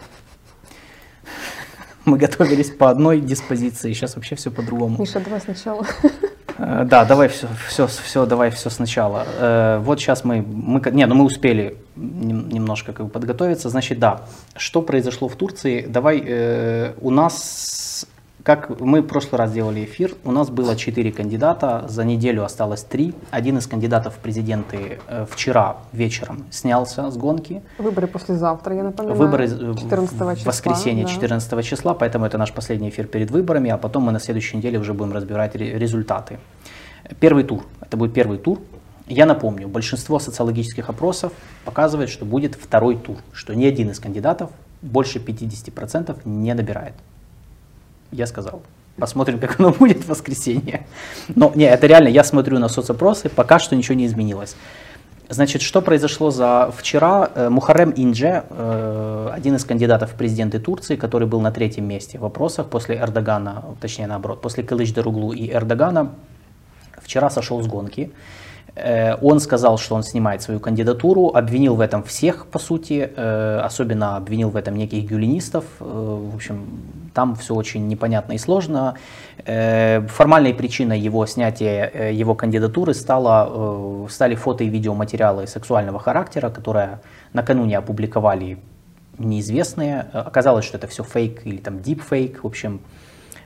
Мы готовились по одной диспозиции, сейчас вообще все по-другому. Миша, давай сначала. Э, Да, давай все, все, все, давай все сначала. Э, Вот сейчас мы, мы, не, ну мы успели нем- немножко как бы подготовиться. Значит, да, что произошло в Турции? Давай, э, у нас, как мы в прошлый раз делали эфир, у нас было четыре кандидата, за неделю осталось три. Один из кандидатов в президенты э, вчера вечером снялся с гонки. Выборы послезавтра, я напоминаю. Выборы э, 14 в числа. воскресенье да. 14 числа, поэтому это наш последний эфир перед выборами, а потом мы на следующей неделе уже будем разбирать ре- результаты. Первый тур, это будет первый тур. Я напомню, большинство социологических опросов показывает, что будет второй тур, что ни один из кандидатов больше 50% не набирает. Я сказал. Посмотрим, как оно будет в воскресенье. Но не, это реально, я смотрю на соцопросы, пока что ничего не изменилось. Значит, что произошло за вчера? Э, Мухаррем Индже, э, один из кандидатов в президенты Турции, который был на третьем месте в вопросах после Эрдогана, точнее наоборот, после Кылыч-Даруглу и Эрдогана, вчера сошел с гонки. Э, Он сказал, что он снимает свою кандидатуру, обвинил в этом всех, по сути, э, особенно обвинил в этом неких гюленистов. Э, В общем, там все очень непонятно и сложно. Формальной причиной его снятия его кандидатуры стало, стали фото и видеоматериалы сексуального характера, которые накануне опубликовали неизвестные. Оказалось, что это все фейк или там дипфейк. В общем,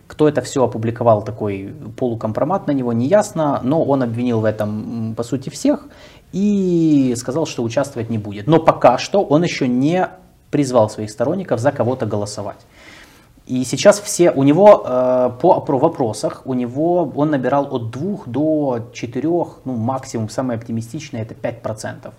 кто это все опубликовал, такой полукомпромат на него, не ясно, но он обвинил в этом, по сути, всех и сказал, что участвовать не будет. Но пока что он еще не призвал своих сторонников за кого-то голосовать. И сейчас все, у него э, по опро- вопросах, у него он набирал от 2 до 4, ну максимум, самое оптимистичное это 5%.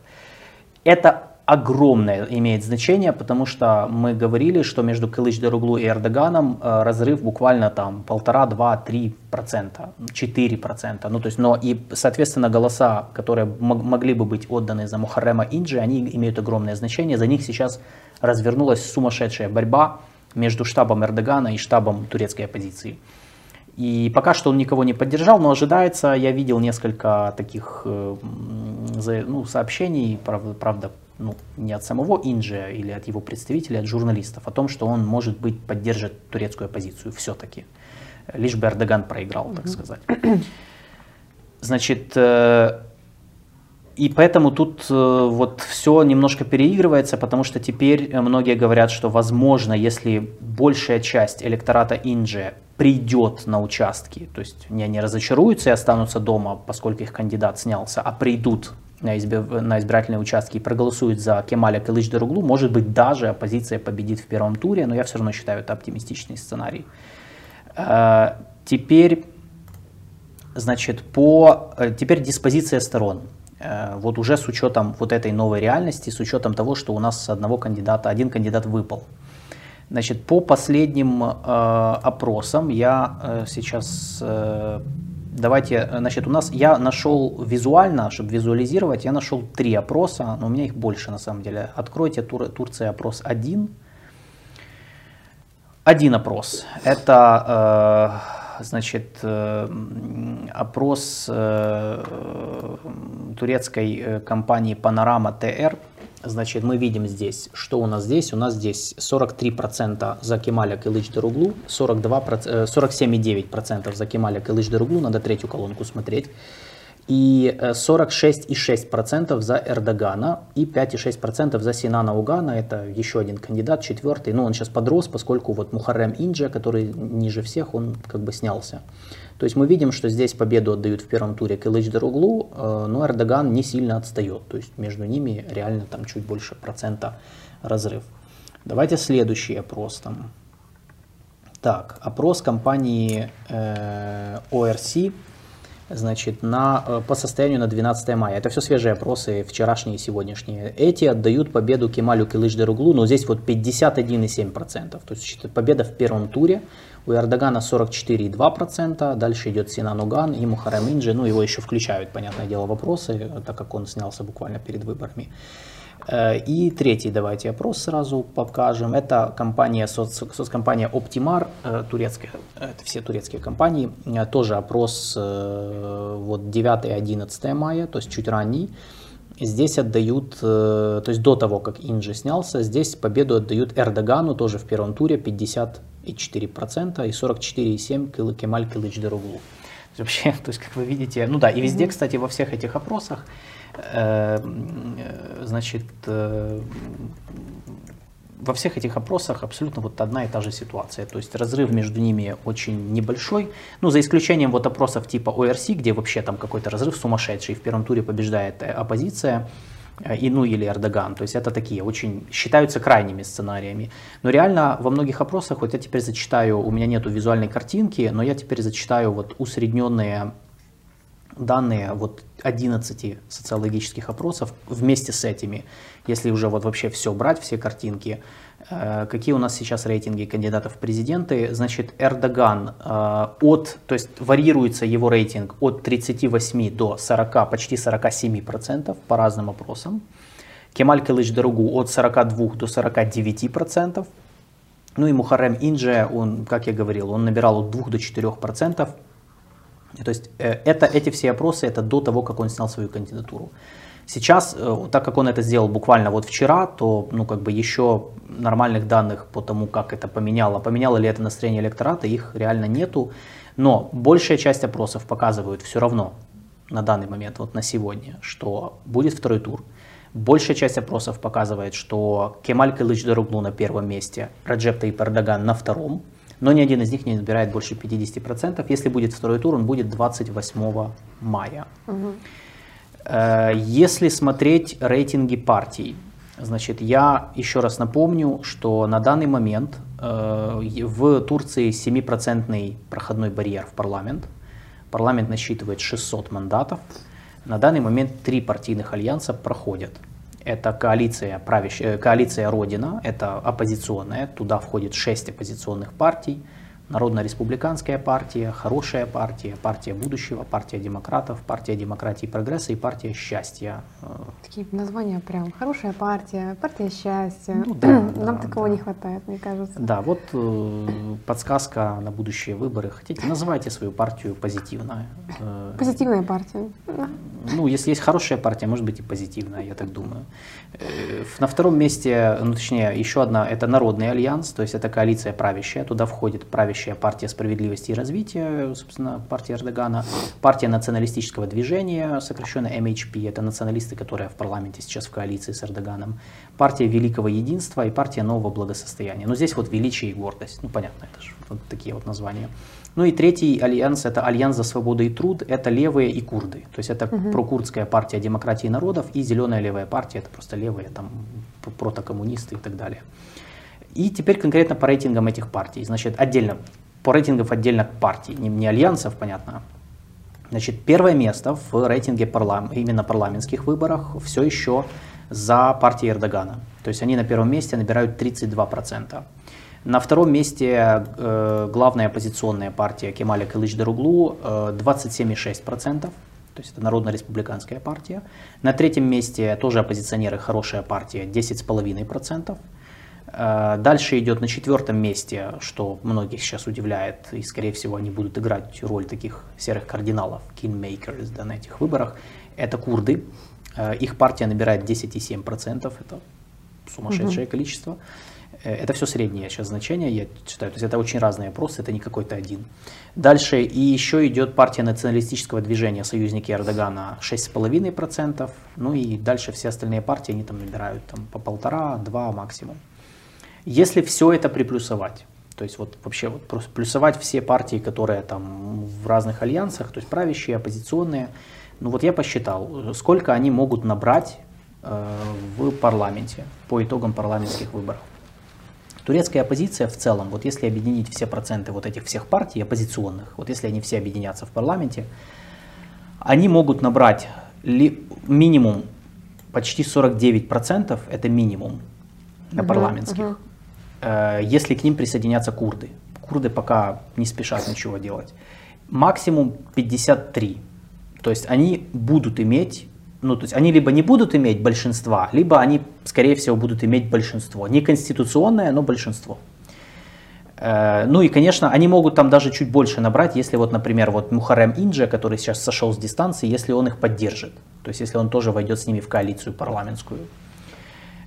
Это огромное имеет значение, потому что мы говорили, что между Кылыч Даруглу и Эрдоганом э, разрыв буквально там полтора, два, три процента, четыре процента. Ну то есть, но и соответственно голоса, которые мог- могли бы быть отданы за Мухаррема Инджи, они имеют огромное значение. За них сейчас развернулась сумасшедшая борьба между штабом Эрдогана и штабом турецкой оппозиции. И пока что он никого не поддержал, но ожидается, я видел несколько таких э, ну, сообщений, правда ну, не от самого Инджи или от его представителей, а от журналистов, о том, что он, может быть, поддержит турецкую оппозицию все-таки. Лишь бы Эрдоган проиграл, так сказать. Значит, э, и поэтому тут э, вот все немножко переигрывается, потому что теперь многие говорят, что возможно, если большая часть электората Инджи придет на участки, то есть не они разочаруются и останутся дома, поскольку их кандидат снялся, а придут на, избирательные участки и проголосуют за Кемаля Кылыч Даруглу, может быть, даже оппозиция победит в первом туре, но я все равно считаю это оптимистичный сценарий. Э, Теперь Значит, по, э, теперь диспозиция сторон. Э, Вот уже с учетом вот этой новой реальности, с учетом того, что у нас одного кандидата, один кандидат выпал. Значит, по последним э, опросам я э, сейчас, э, давайте, э, значит, у нас, я нашел визуально, чтобы визуализировать, я нашел три опроса, но у меня их больше на самом деле. Откройте Тур, Турция опрос 1. Один опрос. Это, э, значит, э, опрос турецкой компании Panorama TR Значит, мы видим здесь, что у нас здесь. У нас здесь 43% за Кемаля Кылыч Даруглу, 47,9% за Кемаля Кылыч Даруглу, надо третью колонку смотреть. И 46,6% за Эрдогана и 5,6% за Синана Угана. Это еще один кандидат, четвертый. Но он сейчас подрос, поскольку вот Мухаррем Инджа, который ниже всех, он как бы снялся. То есть мы видим, что здесь победу отдают в первом туре Кылыч Даруглу, э, но Эрдоган не сильно отстает. То есть между ними реально там чуть больше процента разрыв. Давайте следующий опрос там. Так, опрос компании э, ORC значит, на, э, по состоянию на 12 мая. Это все свежие опросы, вчерашние и сегодняшние. Эти отдают победу Кемалю Кылыч-Деруглу, но здесь вот 51,7%. То есть победа в первом туре. У Эрдогана 44,2%, дальше идет Синан Уган и Мухаррем Инджи, ну его еще включают, понятное дело, вопросы, так как он снялся буквально перед выборами. Э, и третий давайте опрос сразу покажем. Это компания, соц, соцкомпания Optimar, э, турецкая, это все турецкие компании. Э, тоже опрос вот 9-11 мая, то есть чуть ранний. Здесь отдают, то есть до того, как Инджи снялся, здесь победу отдают Эрдогану, тоже в первом туре 54% и 44,7% Кемаль Кылыч Деруглу. Вообще, то есть, как вы видите, ну да, и везде, кстати, во всех этих опросах значит, э, во всех этих опросах абсолютно вот одна и та же ситуация. То есть разрыв между ними очень небольшой. Ну, за исключением вот опросов типа ОРС, где вообще там какой-то разрыв сумасшедший. В первом туре побеждает э, оппозиция. И, ну или Эрдоган. То есть это такие очень считаются крайними сценариями. Но реально во многих опросах, вот я теперь зачитаю, у меня нету визуальной картинки, но я теперь зачитаю вот усредненные данные вот 11 социологических опросов вместе с этими, если уже вот вообще все брать, все картинки, э, какие у нас сейчас рейтинги кандидатов в президенты, значит, Эрдоган э, от, то есть варьируется его рейтинг от 38 до 40, почти 47 процентов по разным опросам. Кемаль Кылыч Дорогу от 42 до 49 процентов. Ну и Мухаррем Индже, он, как я говорил, он набирал от 2 до 4 процентов. То есть э, это, эти все опросы, это до того, как он снял свою кандидатуру. Сейчас, э, так как он это сделал буквально вот вчера, то ну, как бы еще нормальных данных по тому, как это поменяло, поменяло ли это настроение электората, их реально нету. Но большая часть опросов показывают все равно на данный момент, вот на сегодня, что будет второй тур. Большая часть опросов показывает, что Кемаль Кылыч Даруглу на первом месте, Раджеп Таип Эрдоган на втором, но ни один из них не набирает больше 50%. Если будет второй тур, он будет 28 мая. Угу. Если смотреть рейтинги партий, значит, я еще раз напомню, что на данный момент э, в Турции 7% проходной барьер в парламент. Парламент насчитывает 600 мандатов. На данный момент три партийных альянса проходят. Это коалиция, правящая, э, коалиция Родина, это оппозиционная, туда входит шесть оппозиционных партий. Народно-республиканская партия, хорошая партия, партия будущего, партия демократов, партия демократии и прогресса и партия счастья. Такие названия прям. Хорошая партия, партия счастья. Ну, да, Нам да, такого да. не хватает, мне кажется. Да, вот э, подсказка на будущие выборы. Хотите, называйте свою партию позитивно. Э, Позитивная партия. Ну, если есть хорошая партия, может быть и позитивная, я так думаю. Э, на втором месте, ну, точнее, еще одна, это Народный альянс, то есть это коалиция правящая, туда входит правящая партия справедливости и развития, собственно, партия Эрдогана, партия националистического движения, сокращенно MHP, это националисты, которые в парламенте сейчас в коалиции с Эрдоганом, партия Великого Единства и партия Нового Благосостояния. Но здесь вот величие и гордость, ну, понятно, это же вот такие вот названия. Ну и третий альянс – это Альянс за свободу и труд, это левые и курды. То есть это угу. прокурдская партия демократии народов и зеленая левая партия, это просто левые, там, протокоммунисты и так далее. И теперь конкретно по рейтингам этих партий. Значит, отдельно, по рейтингам отдельно партий, не, не альянсов, понятно. Значит, первое место в рейтинге парлам, именно парламентских выборах все еще за партией Эрдогана. То есть они на первом месте набирают 32%. На втором месте э, главная оппозиционная партия Кемаля Кылыч Даруглу э, 27,6%. То есть это Народно-республиканская партия. На третьем месте тоже оппозиционеры, хорошая партия, 10,5%. Э, дальше идет на четвертом месте, что многих сейчас удивляет, и скорее всего они будут играть роль таких серых кардиналов, kingmakers да, на этих выборах, это курды Э, их партия набирает 10,7%, это сумасшедшее угу. количество. Э, это все среднее сейчас значение, я считаю. То есть это очень разные опросы, это не какой-то один. Дальше и еще идет партия националистического движения союзники Эрдогана 6,5%. Ну и дальше все остальные партии, они там набирают там, по полтора, два максимум. Если все это приплюсовать, то есть вот вообще вот просто плюсовать все партии, которые там в разных альянсах, то есть правящие, оппозиционные, ну вот я посчитал, сколько они могут набрать э, в парламенте по итогам парламентских выборов. Турецкая оппозиция в целом, вот если объединить все проценты вот этих всех партий оппозиционных, вот если они все объединятся в парламенте, они могут набрать ли, минимум почти 49%, это минимум на парламентских, uh-huh, uh-huh. Если к ним присоединятся курды. Курды пока не спешат ничего делать. Максимум 53. То есть они будут иметь ну, то есть они либо не будут иметь большинства, либо они, скорее всего, будут иметь большинство. Не конституционное, но большинство. Э, ну и, конечно, они могут там даже чуть больше набрать, если вот, например, вот Мухарем Инджа, который сейчас сошел с дистанции, если он их поддержит. То есть если он тоже войдет с ними в коалицию парламентскую.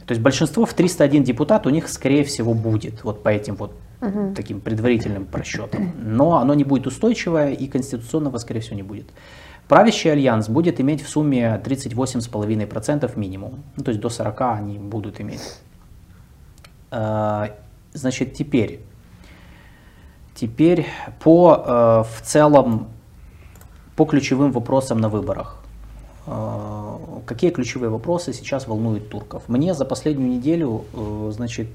То есть большинство в 301 депутат у них, скорее всего, будет вот по этим вот угу. таким предварительным просчетам. Но оно не будет устойчивое и конституционного, скорее всего, не будет. Правящий альянс будет иметь в сумме 38,5% минимум. Ну, то есть до 40 они будут иметь. Э, значит, теперь, теперь по э, в целом по ключевым вопросам на выборах. Э, какие ключевые вопросы сейчас волнуют турков? Мне за последнюю неделю, значит,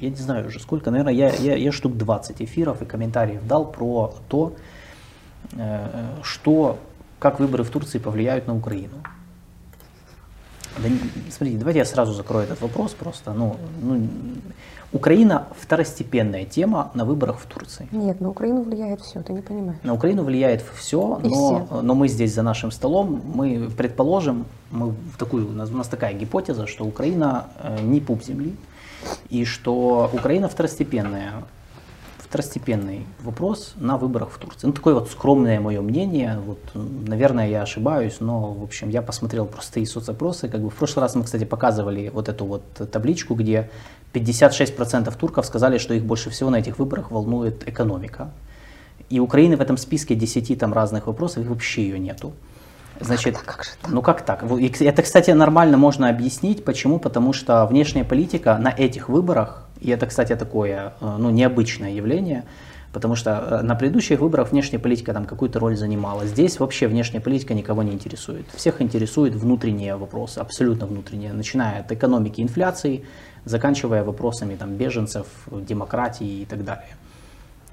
я не знаю уже сколько, наверное, я, я, я штук 20 эфиров и комментариев дал про то, что как выборы в Турции повлияют на Украину? Да, смотрите, давайте я сразу закрою этот вопрос просто. Ну, ну, Украина второстепенная тема на выборах в Турции. Нет, на Украину влияет все, ты не понимаешь. На Украину влияет все, но, все. но мы здесь за нашим столом, мы предположим, мы в такую, у, нас, у нас такая гипотеза, что Украина э, не пуп земли, и что Украина второстепенная второстепенный вопрос на выборах в Турции. Ну, такое вот скромное мое мнение. Вот, наверное, я ошибаюсь, но, в общем, я посмотрел простые соцопросы. Как бы в прошлый раз мы, кстати, показывали вот эту вот табличку, где 56% турков сказали, что их больше всего на этих выборах волнует экономика. И Украины в этом списке 10 там разных вопросов, их вообще ее нету. Значит, как, как же так? ну как так? Это, кстати, нормально можно объяснить. Почему? Потому что внешняя политика на этих выборах и это, кстати, такое э, ну, необычное явление, потому что э, на предыдущих выборах внешняя политика там какую-то роль занимала. Здесь вообще внешняя политика никого не интересует. Всех интересуют внутренние вопросы, абсолютно внутренние, начиная от экономики, инфляции, заканчивая вопросами там, беженцев, демократии и так далее.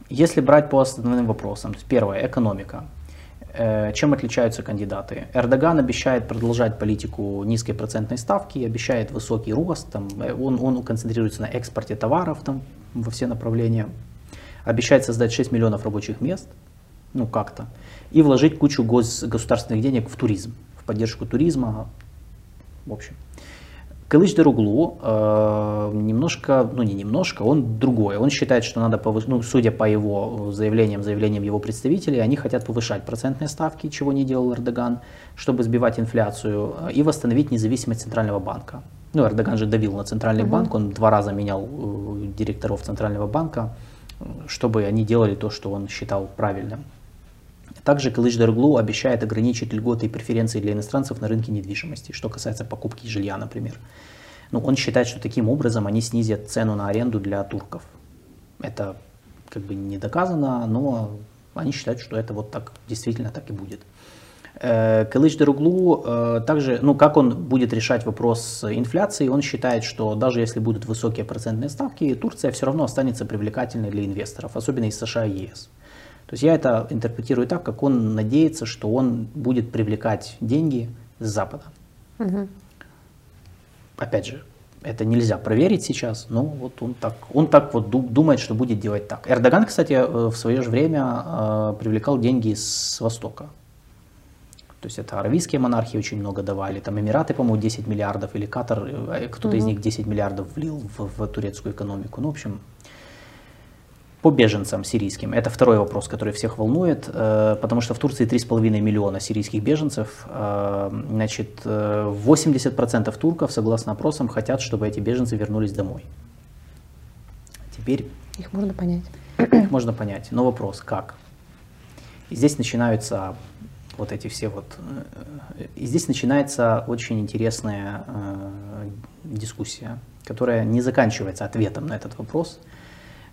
Если брать по основным вопросам, первое, экономика. Э, чем отличаются кандидаты? Эрдоган обещает продолжать политику низкой процентной ставки, обещает высокий рост, там, э, он, он концентрируется на экспорте товаров там, во все направления, обещает создать 6 миллионов рабочих мест, ну как-то, и вложить кучу гос, государственных денег в туризм, в поддержку туризма, в общем. Кылыч Даруглу э, немножко, ну не немножко, он другой. Он считает, что надо повышать, ну судя по его заявлениям, заявлениям его представителей, они хотят повышать процентные ставки, чего не делал Эрдоган, чтобы сбивать инфляцию и восстановить независимость Центрального банка. Ну, Эрдоган же давил на Центральный угу. банк, он два раза менял э, директоров Центрального банка, чтобы они делали то, что он считал правильным. Также Кылыч Дарглу обещает ограничить льготы и преференции для иностранцев на рынке недвижимости, что касается покупки жилья, например. Ну, он считает, что таким образом они снизят цену на аренду для турков. Это как бы не доказано, но они считают, что это вот так, действительно так и будет. Э, Кылыч Даруглу э, также, ну как он будет решать вопрос инфляции, он считает, что даже если будут высокие процентные ставки, Турция все равно останется привлекательной для инвесторов, особенно из США и ЕС. То есть я это интерпретирую так, как он надеется, что он будет привлекать деньги с Запада. Угу. Опять же, это нельзя проверить сейчас, но вот он так, он так вот думает, что будет делать так. Эрдоган, кстати, э, в свое же время э, привлекал деньги с Востока. То есть это аравийские монархии очень много давали, там Эмираты, по-моему, 10 миллиардов, или Катар, э, кто-то угу. из них 10 миллиардов влил в, в турецкую экономику. Ну, в общем, по беженцам сирийским, это второй вопрос, который всех волнует, э, потому что в Турции 3,5 миллиона сирийских беженцев. Э, значит, 80% э, турков, согласно опросам, хотят, чтобы эти беженцы вернулись домой. Теперь... Их можно понять. Их можно понять. Но вопрос, как? И здесь начинаются вот эти все вот... И здесь начинается очень интересная дискуссия, которая не заканчивается ответом на этот вопрос –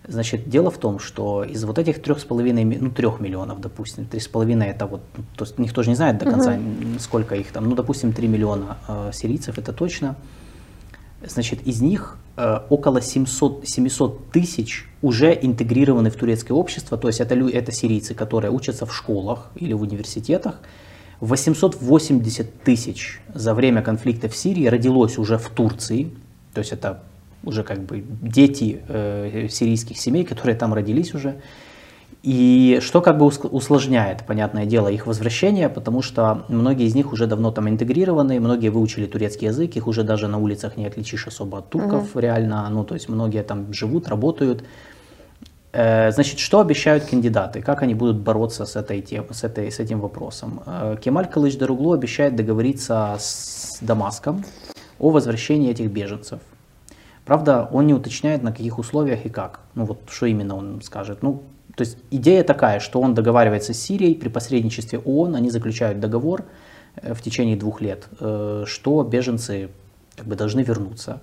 Значит, дело в том, что из вот этих трех с половиной, ну трех миллионов, допустим, три с половиной это вот, ну, то есть никто же не знает до конца, угу. сколько их там, ну допустим, три миллиона э, сирийцев, это точно. Значит, из них э, около 700, 700 тысяч уже интегрированы в турецкое общество, то есть это, это сирийцы, которые учатся в школах или в университетах. 880 тысяч за время конфликта в Сирии родилось уже в Турции, то есть это уже как бы дети э, сирийских семей, которые там родились уже. И что как бы усложняет, понятное дело, их возвращение, потому что многие из них уже давно там интегрированы, многие выучили турецкий язык, их уже даже на улицах не отличишь особо от турков угу. реально, ну то есть многие там живут, работают. Э, значит, что обещают кандидаты? Как они будут бороться с, этой тем, с, этой, с этим вопросом? Э, Кемаль Калыч Даруглу обещает договориться с Дамаском о возвращении этих беженцев. Правда, он не уточняет, на каких условиях и как. Ну вот, что именно он скажет. Ну, то есть идея такая, что он договаривается с Сирией при посредничестве ООН, они заключают договор э, в течение двух лет, э, что беженцы как бы должны вернуться.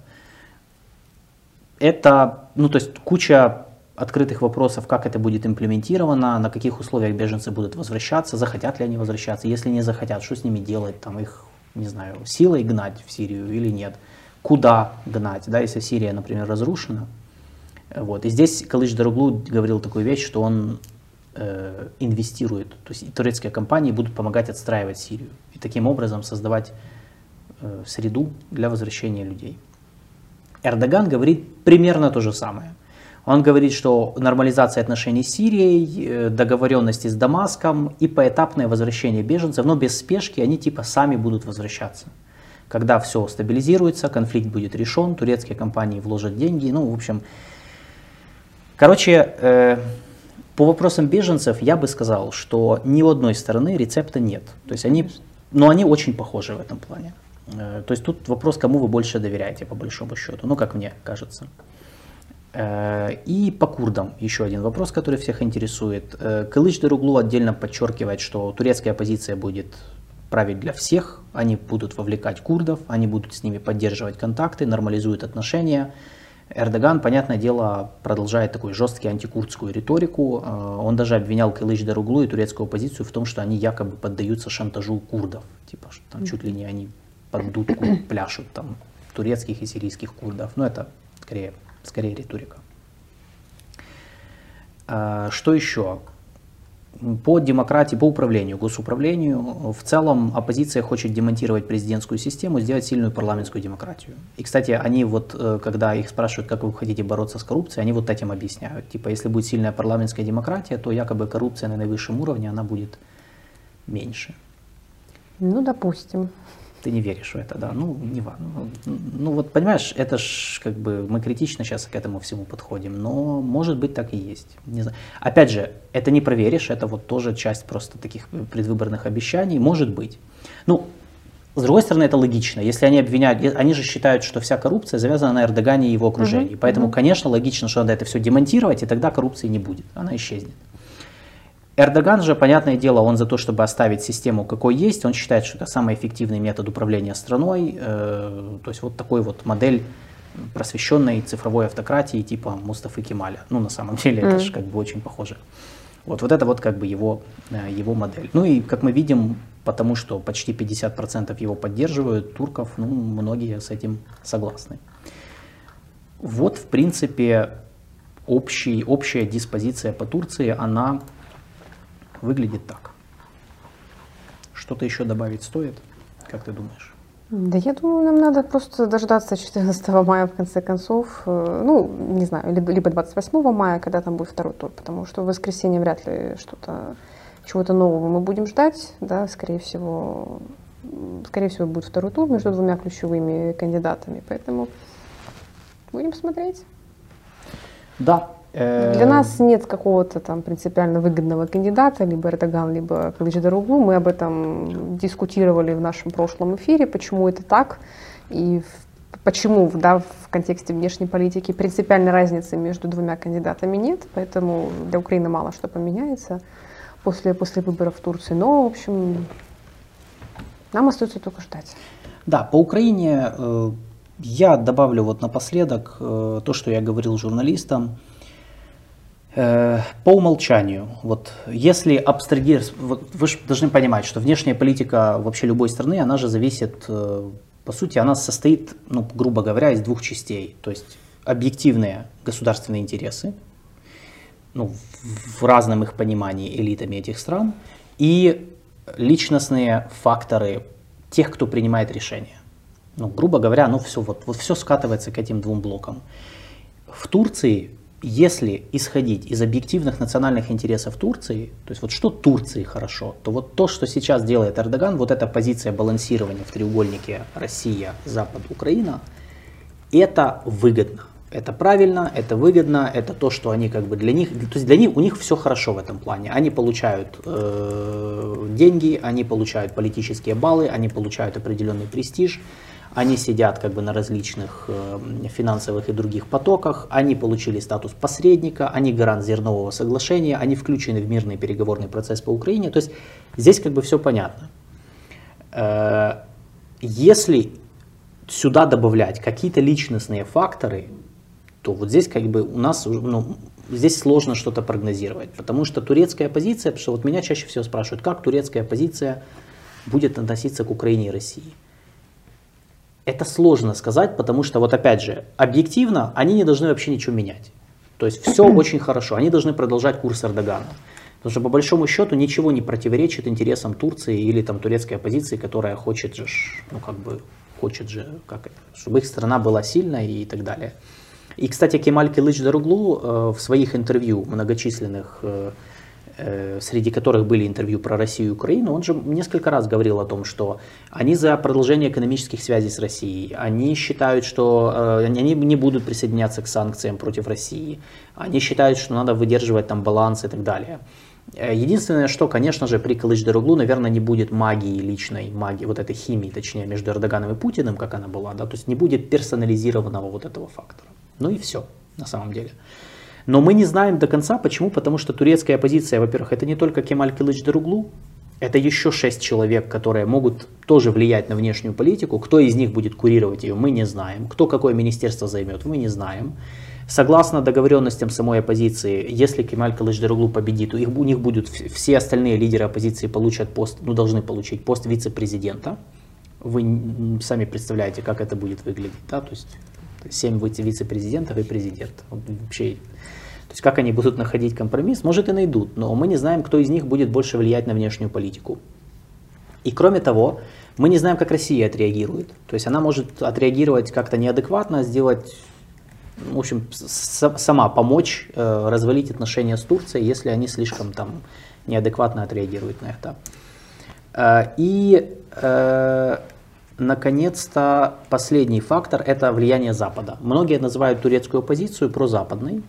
Это, ну то есть куча открытых вопросов, как это будет имплементировано, на каких условиях беженцы будут возвращаться, захотят ли они возвращаться, если не захотят, что с ними делать, там их, не знаю, силой гнать в Сирию или нет куда гнать, да, если Сирия, например, разрушена. Вот. И здесь Калыч Дороглу говорил такую вещь, что он э, инвестирует, то есть турецкие компании будут помогать отстраивать Сирию и таким образом создавать э, среду для возвращения людей. Эрдоган говорит примерно то же самое. Он говорит, что нормализация отношений с Сирией, э, договоренности с Дамаском и поэтапное возвращение беженцев, но без спешки, они типа сами будут возвращаться. Когда все стабилизируется, конфликт будет решен, турецкие компании вложат деньги, ну, в общем. Короче, э, по вопросам беженцев я бы сказал, что ни у одной стороны рецепта нет. То есть они, но они очень похожи в этом плане. Э, то есть тут вопрос, кому вы больше доверяете, по большому счету, ну, как мне кажется. Э, и по курдам еще один вопрос, который всех интересует. Э, Кылыч Деруглу отдельно подчеркивает, что турецкая оппозиция будет править для всех, они будут вовлекать курдов, они будут с ними поддерживать контакты, нормализуют отношения. Эрдоган, понятное дело, продолжает такую жесткую антикурдскую риторику. Э, он даже обвинял Кылыч Даруглу и турецкую оппозицию в том, что они якобы поддаются шантажу курдов. Типа, что там чуть ли не они под дудку пляшут там турецких и сирийских курдов. Но это скорее, скорее риторика. Э, что еще? По демократии, по управлению, госуправлению, в целом оппозиция хочет демонтировать президентскую систему, сделать сильную парламентскую демократию. И, кстати, они вот, э, когда их спрашивают, как вы хотите бороться с коррупцией, они вот этим объясняют. Типа, если будет сильная парламентская демократия, то якобы коррупция на наивысшем уровне, она будет меньше. Ну, допустим ты не веришь в это, да, ну, не важно. Ну, ну, вот понимаешь, это ж как бы мы критично сейчас к этому всему подходим, но может быть так и есть. Не знаю. Опять же, это не проверишь, это вот тоже часть просто таких предвыборных обещаний, может быть. Ну, с другой стороны, это логично. Если они обвиняют, они же считают, что вся коррупция завязана на Эрдогане и его окружении. Угу, Поэтому, угу. конечно, логично, что надо это все демонтировать, и тогда коррупции не будет, она исчезнет. Эрдоган же, понятное дело, он за то, чтобы оставить систему какой есть, он считает, что это самый эффективный метод управления страной, э, то есть вот такой вот модель просвещенной цифровой автократии типа Мустафы Кемаля. Ну, на самом деле, mm. это же как бы очень похоже. Вот, вот это вот как бы его, э, его модель. Ну и, как мы видим, потому что почти 50% его поддерживают, турков, ну, многие с этим согласны. Вот, в принципе, общий, общая диспозиция по Турции, она выглядит так. Что-то еще добавить стоит, как ты думаешь? Да я думаю, нам надо просто дождаться 14 мая в конце концов. Э, ну, не знаю, либо 28 мая, когда там будет второй тур, потому что в воскресенье вряд ли что-то, чего-то нового мы будем ждать, да, скорее всего, скорее всего будет второй тур между двумя ключевыми кандидатами, поэтому будем смотреть. Да, Для нас нет какого-то там принципиально выгодного кандидата, либо Эрдоган, либо Кылычдаруглу. Мы об этом дискутировали в нашем прошлом эфире, почему это так и почему да, в контексте внешней политики принципиальной разницы между двумя кандидатами нет, поэтому для Украины мало что поменяется после, после выборов в Турции. Но, в общем, нам остается только ждать. Да, по Украине э, я добавлю вот напоследок э, то, что я говорил журналистам. Э, по умолчанию, вот если абстрагировать, вот вы же должны понимать, что внешняя политика вообще любой страны, она же зависит, э, по сути, она состоит, ну, грубо говоря, из двух частей. То есть объективные государственные интересы, ну, в разном их понимании элитами этих стран, и личностные факторы тех, кто принимает решения. Ну, грубо говоря, ну все, вот, вот все скатывается к этим двум блокам. В Турции если исходить из объективных национальных интересов Турции, то есть вот что Турции хорошо, то вот то, что сейчас делает Эрдоган, вот эта позиция балансирования в треугольнике Россия, Запад, Украина, это выгодно. Это правильно, это выгодно, это то, что они как бы для них, то есть для них у них все хорошо в этом плане. Они получают э, деньги, они получают политические баллы, они получают определенный престиж, они сидят как бы на различных э, финансовых и других потоках, они получили статус посредника, они гарант зернового соглашения, они включены в мирный переговорный процесс по Украине. То есть здесь как бы все понятно. Э, если сюда добавлять какие-то личностные факторы, то вот здесь как бы у нас ну, здесь сложно что-то прогнозировать, потому что турецкая позиция, потому что вот меня чаще всего спрашивают, как турецкая позиция будет относиться к Украине и России. Это сложно сказать, потому что, вот опять же, объективно они не должны вообще ничего менять. То есть все очень хорошо, они должны продолжать курс Эрдогана. Потому что по большому счету ничего не противоречит интересам Турции или там турецкой оппозиции, которая хочет же, ну как бы, хочет же, как это, чтобы их страна была сильной и так далее. И, кстати, Кемаль Килыч Даруглу э, в своих интервью многочисленных э, среди которых были интервью про Россию и Украину, он же несколько раз говорил о том, что они за продолжение экономических связей с Россией, они считают, что э, они не будут присоединяться к санкциям против России, они считают, что надо выдерживать там баланс и так далее. Э, единственное, что, конечно же, при Кылыч-Даруглу, наверное, не будет магии личной, магии, вот этой химии, точнее, между Эрдоганом и Путиным, как она была, да, то есть не будет персонализированного вот этого фактора. Ну и все, на самом деле. Но мы не знаем до конца, почему, потому что турецкая оппозиция, во-первых, это не только Кемаль Кылыч Даруглу, это еще шесть человек, которые могут тоже влиять на внешнюю политику. Кто из них будет курировать ее, мы не знаем. Кто какое министерство займет, мы не знаем. Согласно договоренностям самой оппозиции, если Кемаль Кылычдаруглу победит, у них будут все остальные лидеры оппозиции получат пост, ну должны получить пост вице-президента. Вы сами представляете, как это будет выглядеть, да? То есть семь вице-президентов и президент. Вообще то есть как они будут находить компромисс, может и найдут, но мы не знаем, кто из них будет больше влиять на внешнюю политику. И кроме того, мы не знаем, как Россия отреагирует. То есть она может отреагировать как-то неадекватно, сделать, в общем, сама помочь э, развалить отношения с Турцией, если они слишком там неадекватно отреагируют на это. Э, и, э, наконец-то, последний фактор – это влияние Запада. Многие называют турецкую оппозицию прозападной.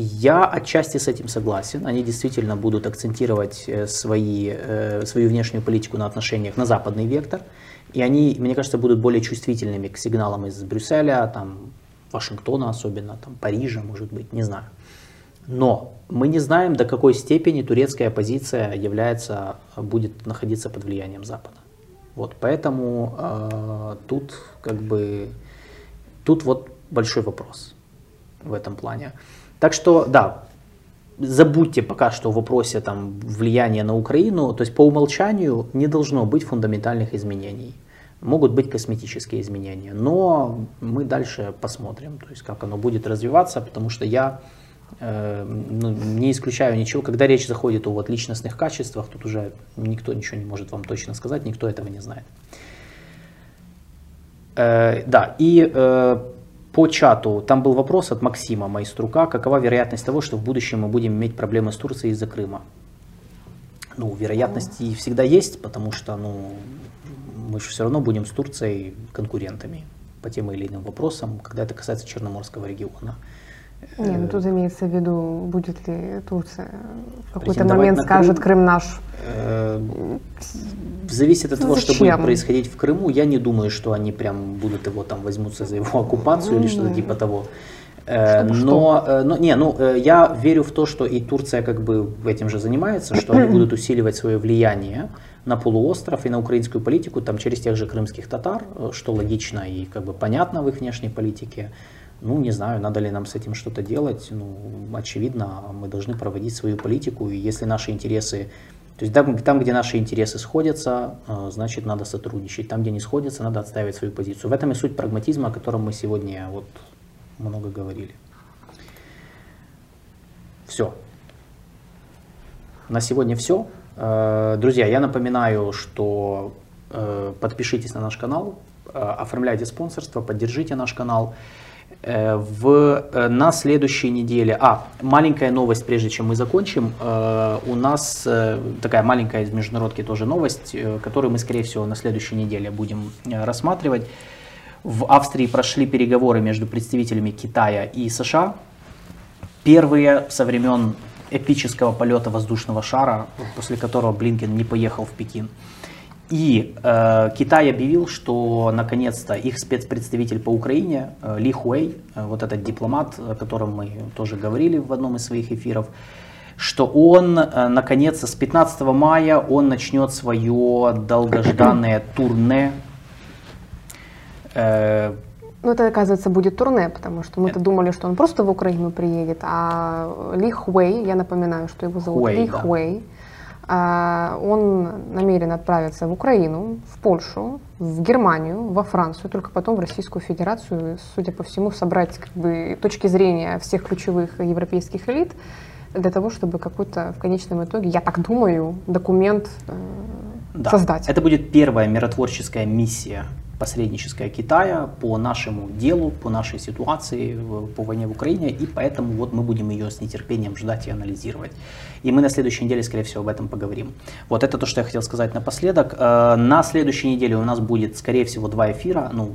Я отчасти с этим согласен. Они действительно будут акцентировать э, свои, э, свою внешнюю политику на отношениях на западный вектор. И они, мне кажется, будут более чувствительными к сигналам из Брюсселя, там, Вашингтона особенно, там, Парижа, может быть, не знаю. Но мы не знаем, до какой степени турецкая оппозиция является, будет находиться под влиянием Запада. Вот, поэтому э, тут как бы тут вот большой вопрос в этом плане. Так что, да, забудьте пока что в вопросе там, влияния на Украину. То есть по умолчанию не должно быть фундаментальных изменений. Могут быть косметические изменения, но мы дальше посмотрим, то есть как оно будет развиваться, потому что я э, ну, не исключаю ничего. Когда речь заходит о вот личностных качествах, тут уже никто ничего не может вам точно сказать, никто этого не знает. Э, да, и э, по чату там был вопрос от Максима Майструка. Какова вероятность того, что в будущем мы будем иметь проблемы с Турцией из-за Крыма? Ну, вероятности всегда есть, потому что ну, мы же все равно будем с Турцией конкурентами по тем или иным вопросам, когда это касается Черноморского региона. Не, ну тут имеется в виду, будет ли Турция в какой-то момент скажет Крым, Крым наш. Э, зависит от того, Зачем? что будет происходить в Крыму. Я не думаю, что они прям будут его там возьмутся за его оккупацию mm-hmm. или что-то типа того. Э, Чтобы но, что? Э, но, не, ну, я верю в то, что и Турция как бы этим же занимается, что они будут усиливать свое влияние на полуостров и на украинскую политику там через тех же крымских татар, что логично и как бы понятно в их внешней политике. Ну, не знаю, надо ли нам с этим что-то делать. Ну, очевидно, мы должны проводить свою политику, и если наши интересы, то есть там, там где наши интересы сходятся, э, значит, надо сотрудничать. Там, где не сходятся, надо отстаивать свою позицию. В этом и суть прагматизма, о котором мы сегодня вот много говорили. Все. На сегодня все. Э, друзья, я напоминаю, что э, подпишитесь на наш канал, оформляйте спонсорство, поддержите наш канал. Э, в, э, на следующей неделе, а, маленькая новость, прежде чем мы закончим, э, у нас такая маленькая из международки тоже новость, которую мы, скорее всего, на следующей неделе будем рассматривать. В Австрии прошли переговоры между представителями Китая и США. Первые со времен эпического полета воздушного шара, после которого Блинкен не поехал в Пекин. И э, Китай объявил, что наконец-то их спецпредставитель по Украине э, Ли Хуэй, э, вот этот дипломат, о котором мы тоже говорили в одном из своих эфиров, что он э, наконец-то с 15 мая он начнет свое долгожданное турне. Э, ну, это, оказывается, будет турне, потому что мы-то думали, что он просто в Украину приедет, а Ли Хуэй, я напоминаю, что его зовут Хуэй, Ли да. Хуэй, он намерен отправиться в Украину, в Польшу, в Германию, во Францию, только потом в Российскую Федерацию, судя по всему, собрать как бы, точки зрения всех ключевых европейских элит для того, чтобы какой-то в конечном итоге, я так думаю, документ э, да. создать. Это будет первая миротворческая миссия посредническая Китая по нашему делу, по нашей ситуации, по войне в Украине, и поэтому вот мы будем ее с нетерпением ждать и анализировать. И мы на следующей неделе, скорее всего, об этом поговорим. Вот это то, что я хотел сказать напоследок. Э, на следующей неделе у нас будет, скорее всего, два эфира, ну,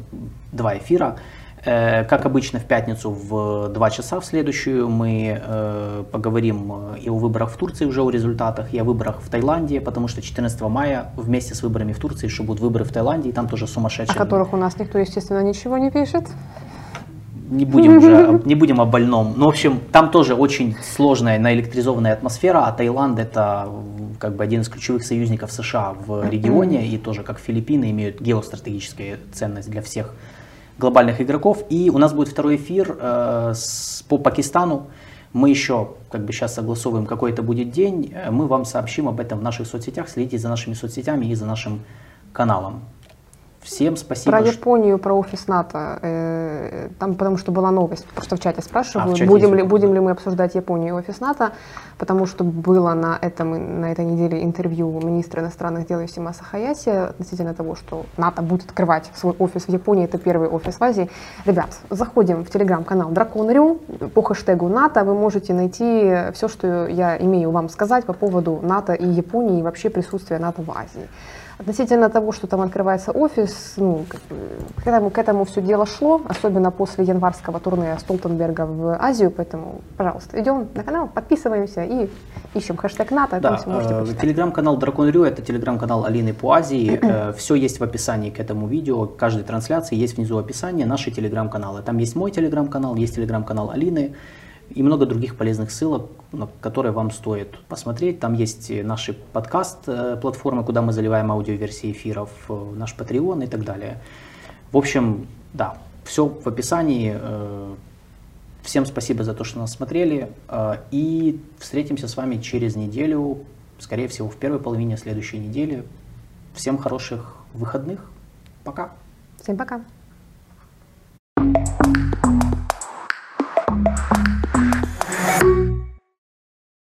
два эфира. Э, как обычно, в пятницу в 2 часа в следующую мы э, поговорим э, и о выборах в Турции, уже о результатах, и о выборах в Таиланде, потому что 14 мая вместе с выборами в Турции еще будут выборы в Таиланде, и там тоже сумасшедшие. О которых у нас никто, естественно, ничего не пишет. Не будем уже, не будем о больном. Ну, в общем, там тоже очень сложная наэлектризованная атмосфера, а Таиланд это как бы один из ключевых союзников США в регионе, и тоже как Филиппины имеют геостратегическую ценность для всех глобальных игроков. И у нас будет второй эфир э, с, по Пакистану. Мы еще как бы сейчас согласовываем, какой это будет день. Э, мы вам сообщим об этом в наших соцсетях. Следите за нашими соцсетями и за нашим каналом. Всем спасибо. Про Японию, про офис НАТО, э, там потому что была новость, просто в чате спрашивают, а, в чате будем, ли, будем ли мы обсуждать Японию и офис НАТО, потому что было на, этом, на этой неделе интервью министра иностранных дел Юсима Сахаяси относительно того, что НАТО будет открывать свой офис в Японии, это первый офис в Азии. Ребят, заходим в телеграм-канал Дракон.рю по хэштегу НАТО, вы можете найти все, что я имею вам сказать по поводу НАТО и Японии и вообще присутствия НАТО в Азии. Относительно того, что там открывается офис, ну, к, этому, к этому все дело шло, особенно после январского турне Столтенберга в Азию, поэтому, пожалуйста, идем на канал, подписываемся и ищем хэштег НАТО. Да, э, телеграм-канал Дракон Рю, это телеграм-канал Алины по Азии, э, все есть в описании к этому видео, каждой трансляции есть внизу описание, наши телеграм-каналы. Там есть мой телеграм-канал, есть телеграм-канал Алины, и много других полезных ссылок, на которые вам стоит посмотреть. Там есть наши подкаст-платформы, куда мы заливаем аудиоверсии эфиров, э, наш Patreon и так далее. В общем, да, все в описании. Э, всем спасибо за то, что нас смотрели. Э, и встретимся с вами через неделю, скорее всего, в первой половине следующей недели. Всем хороших выходных. Пока. Всем пока.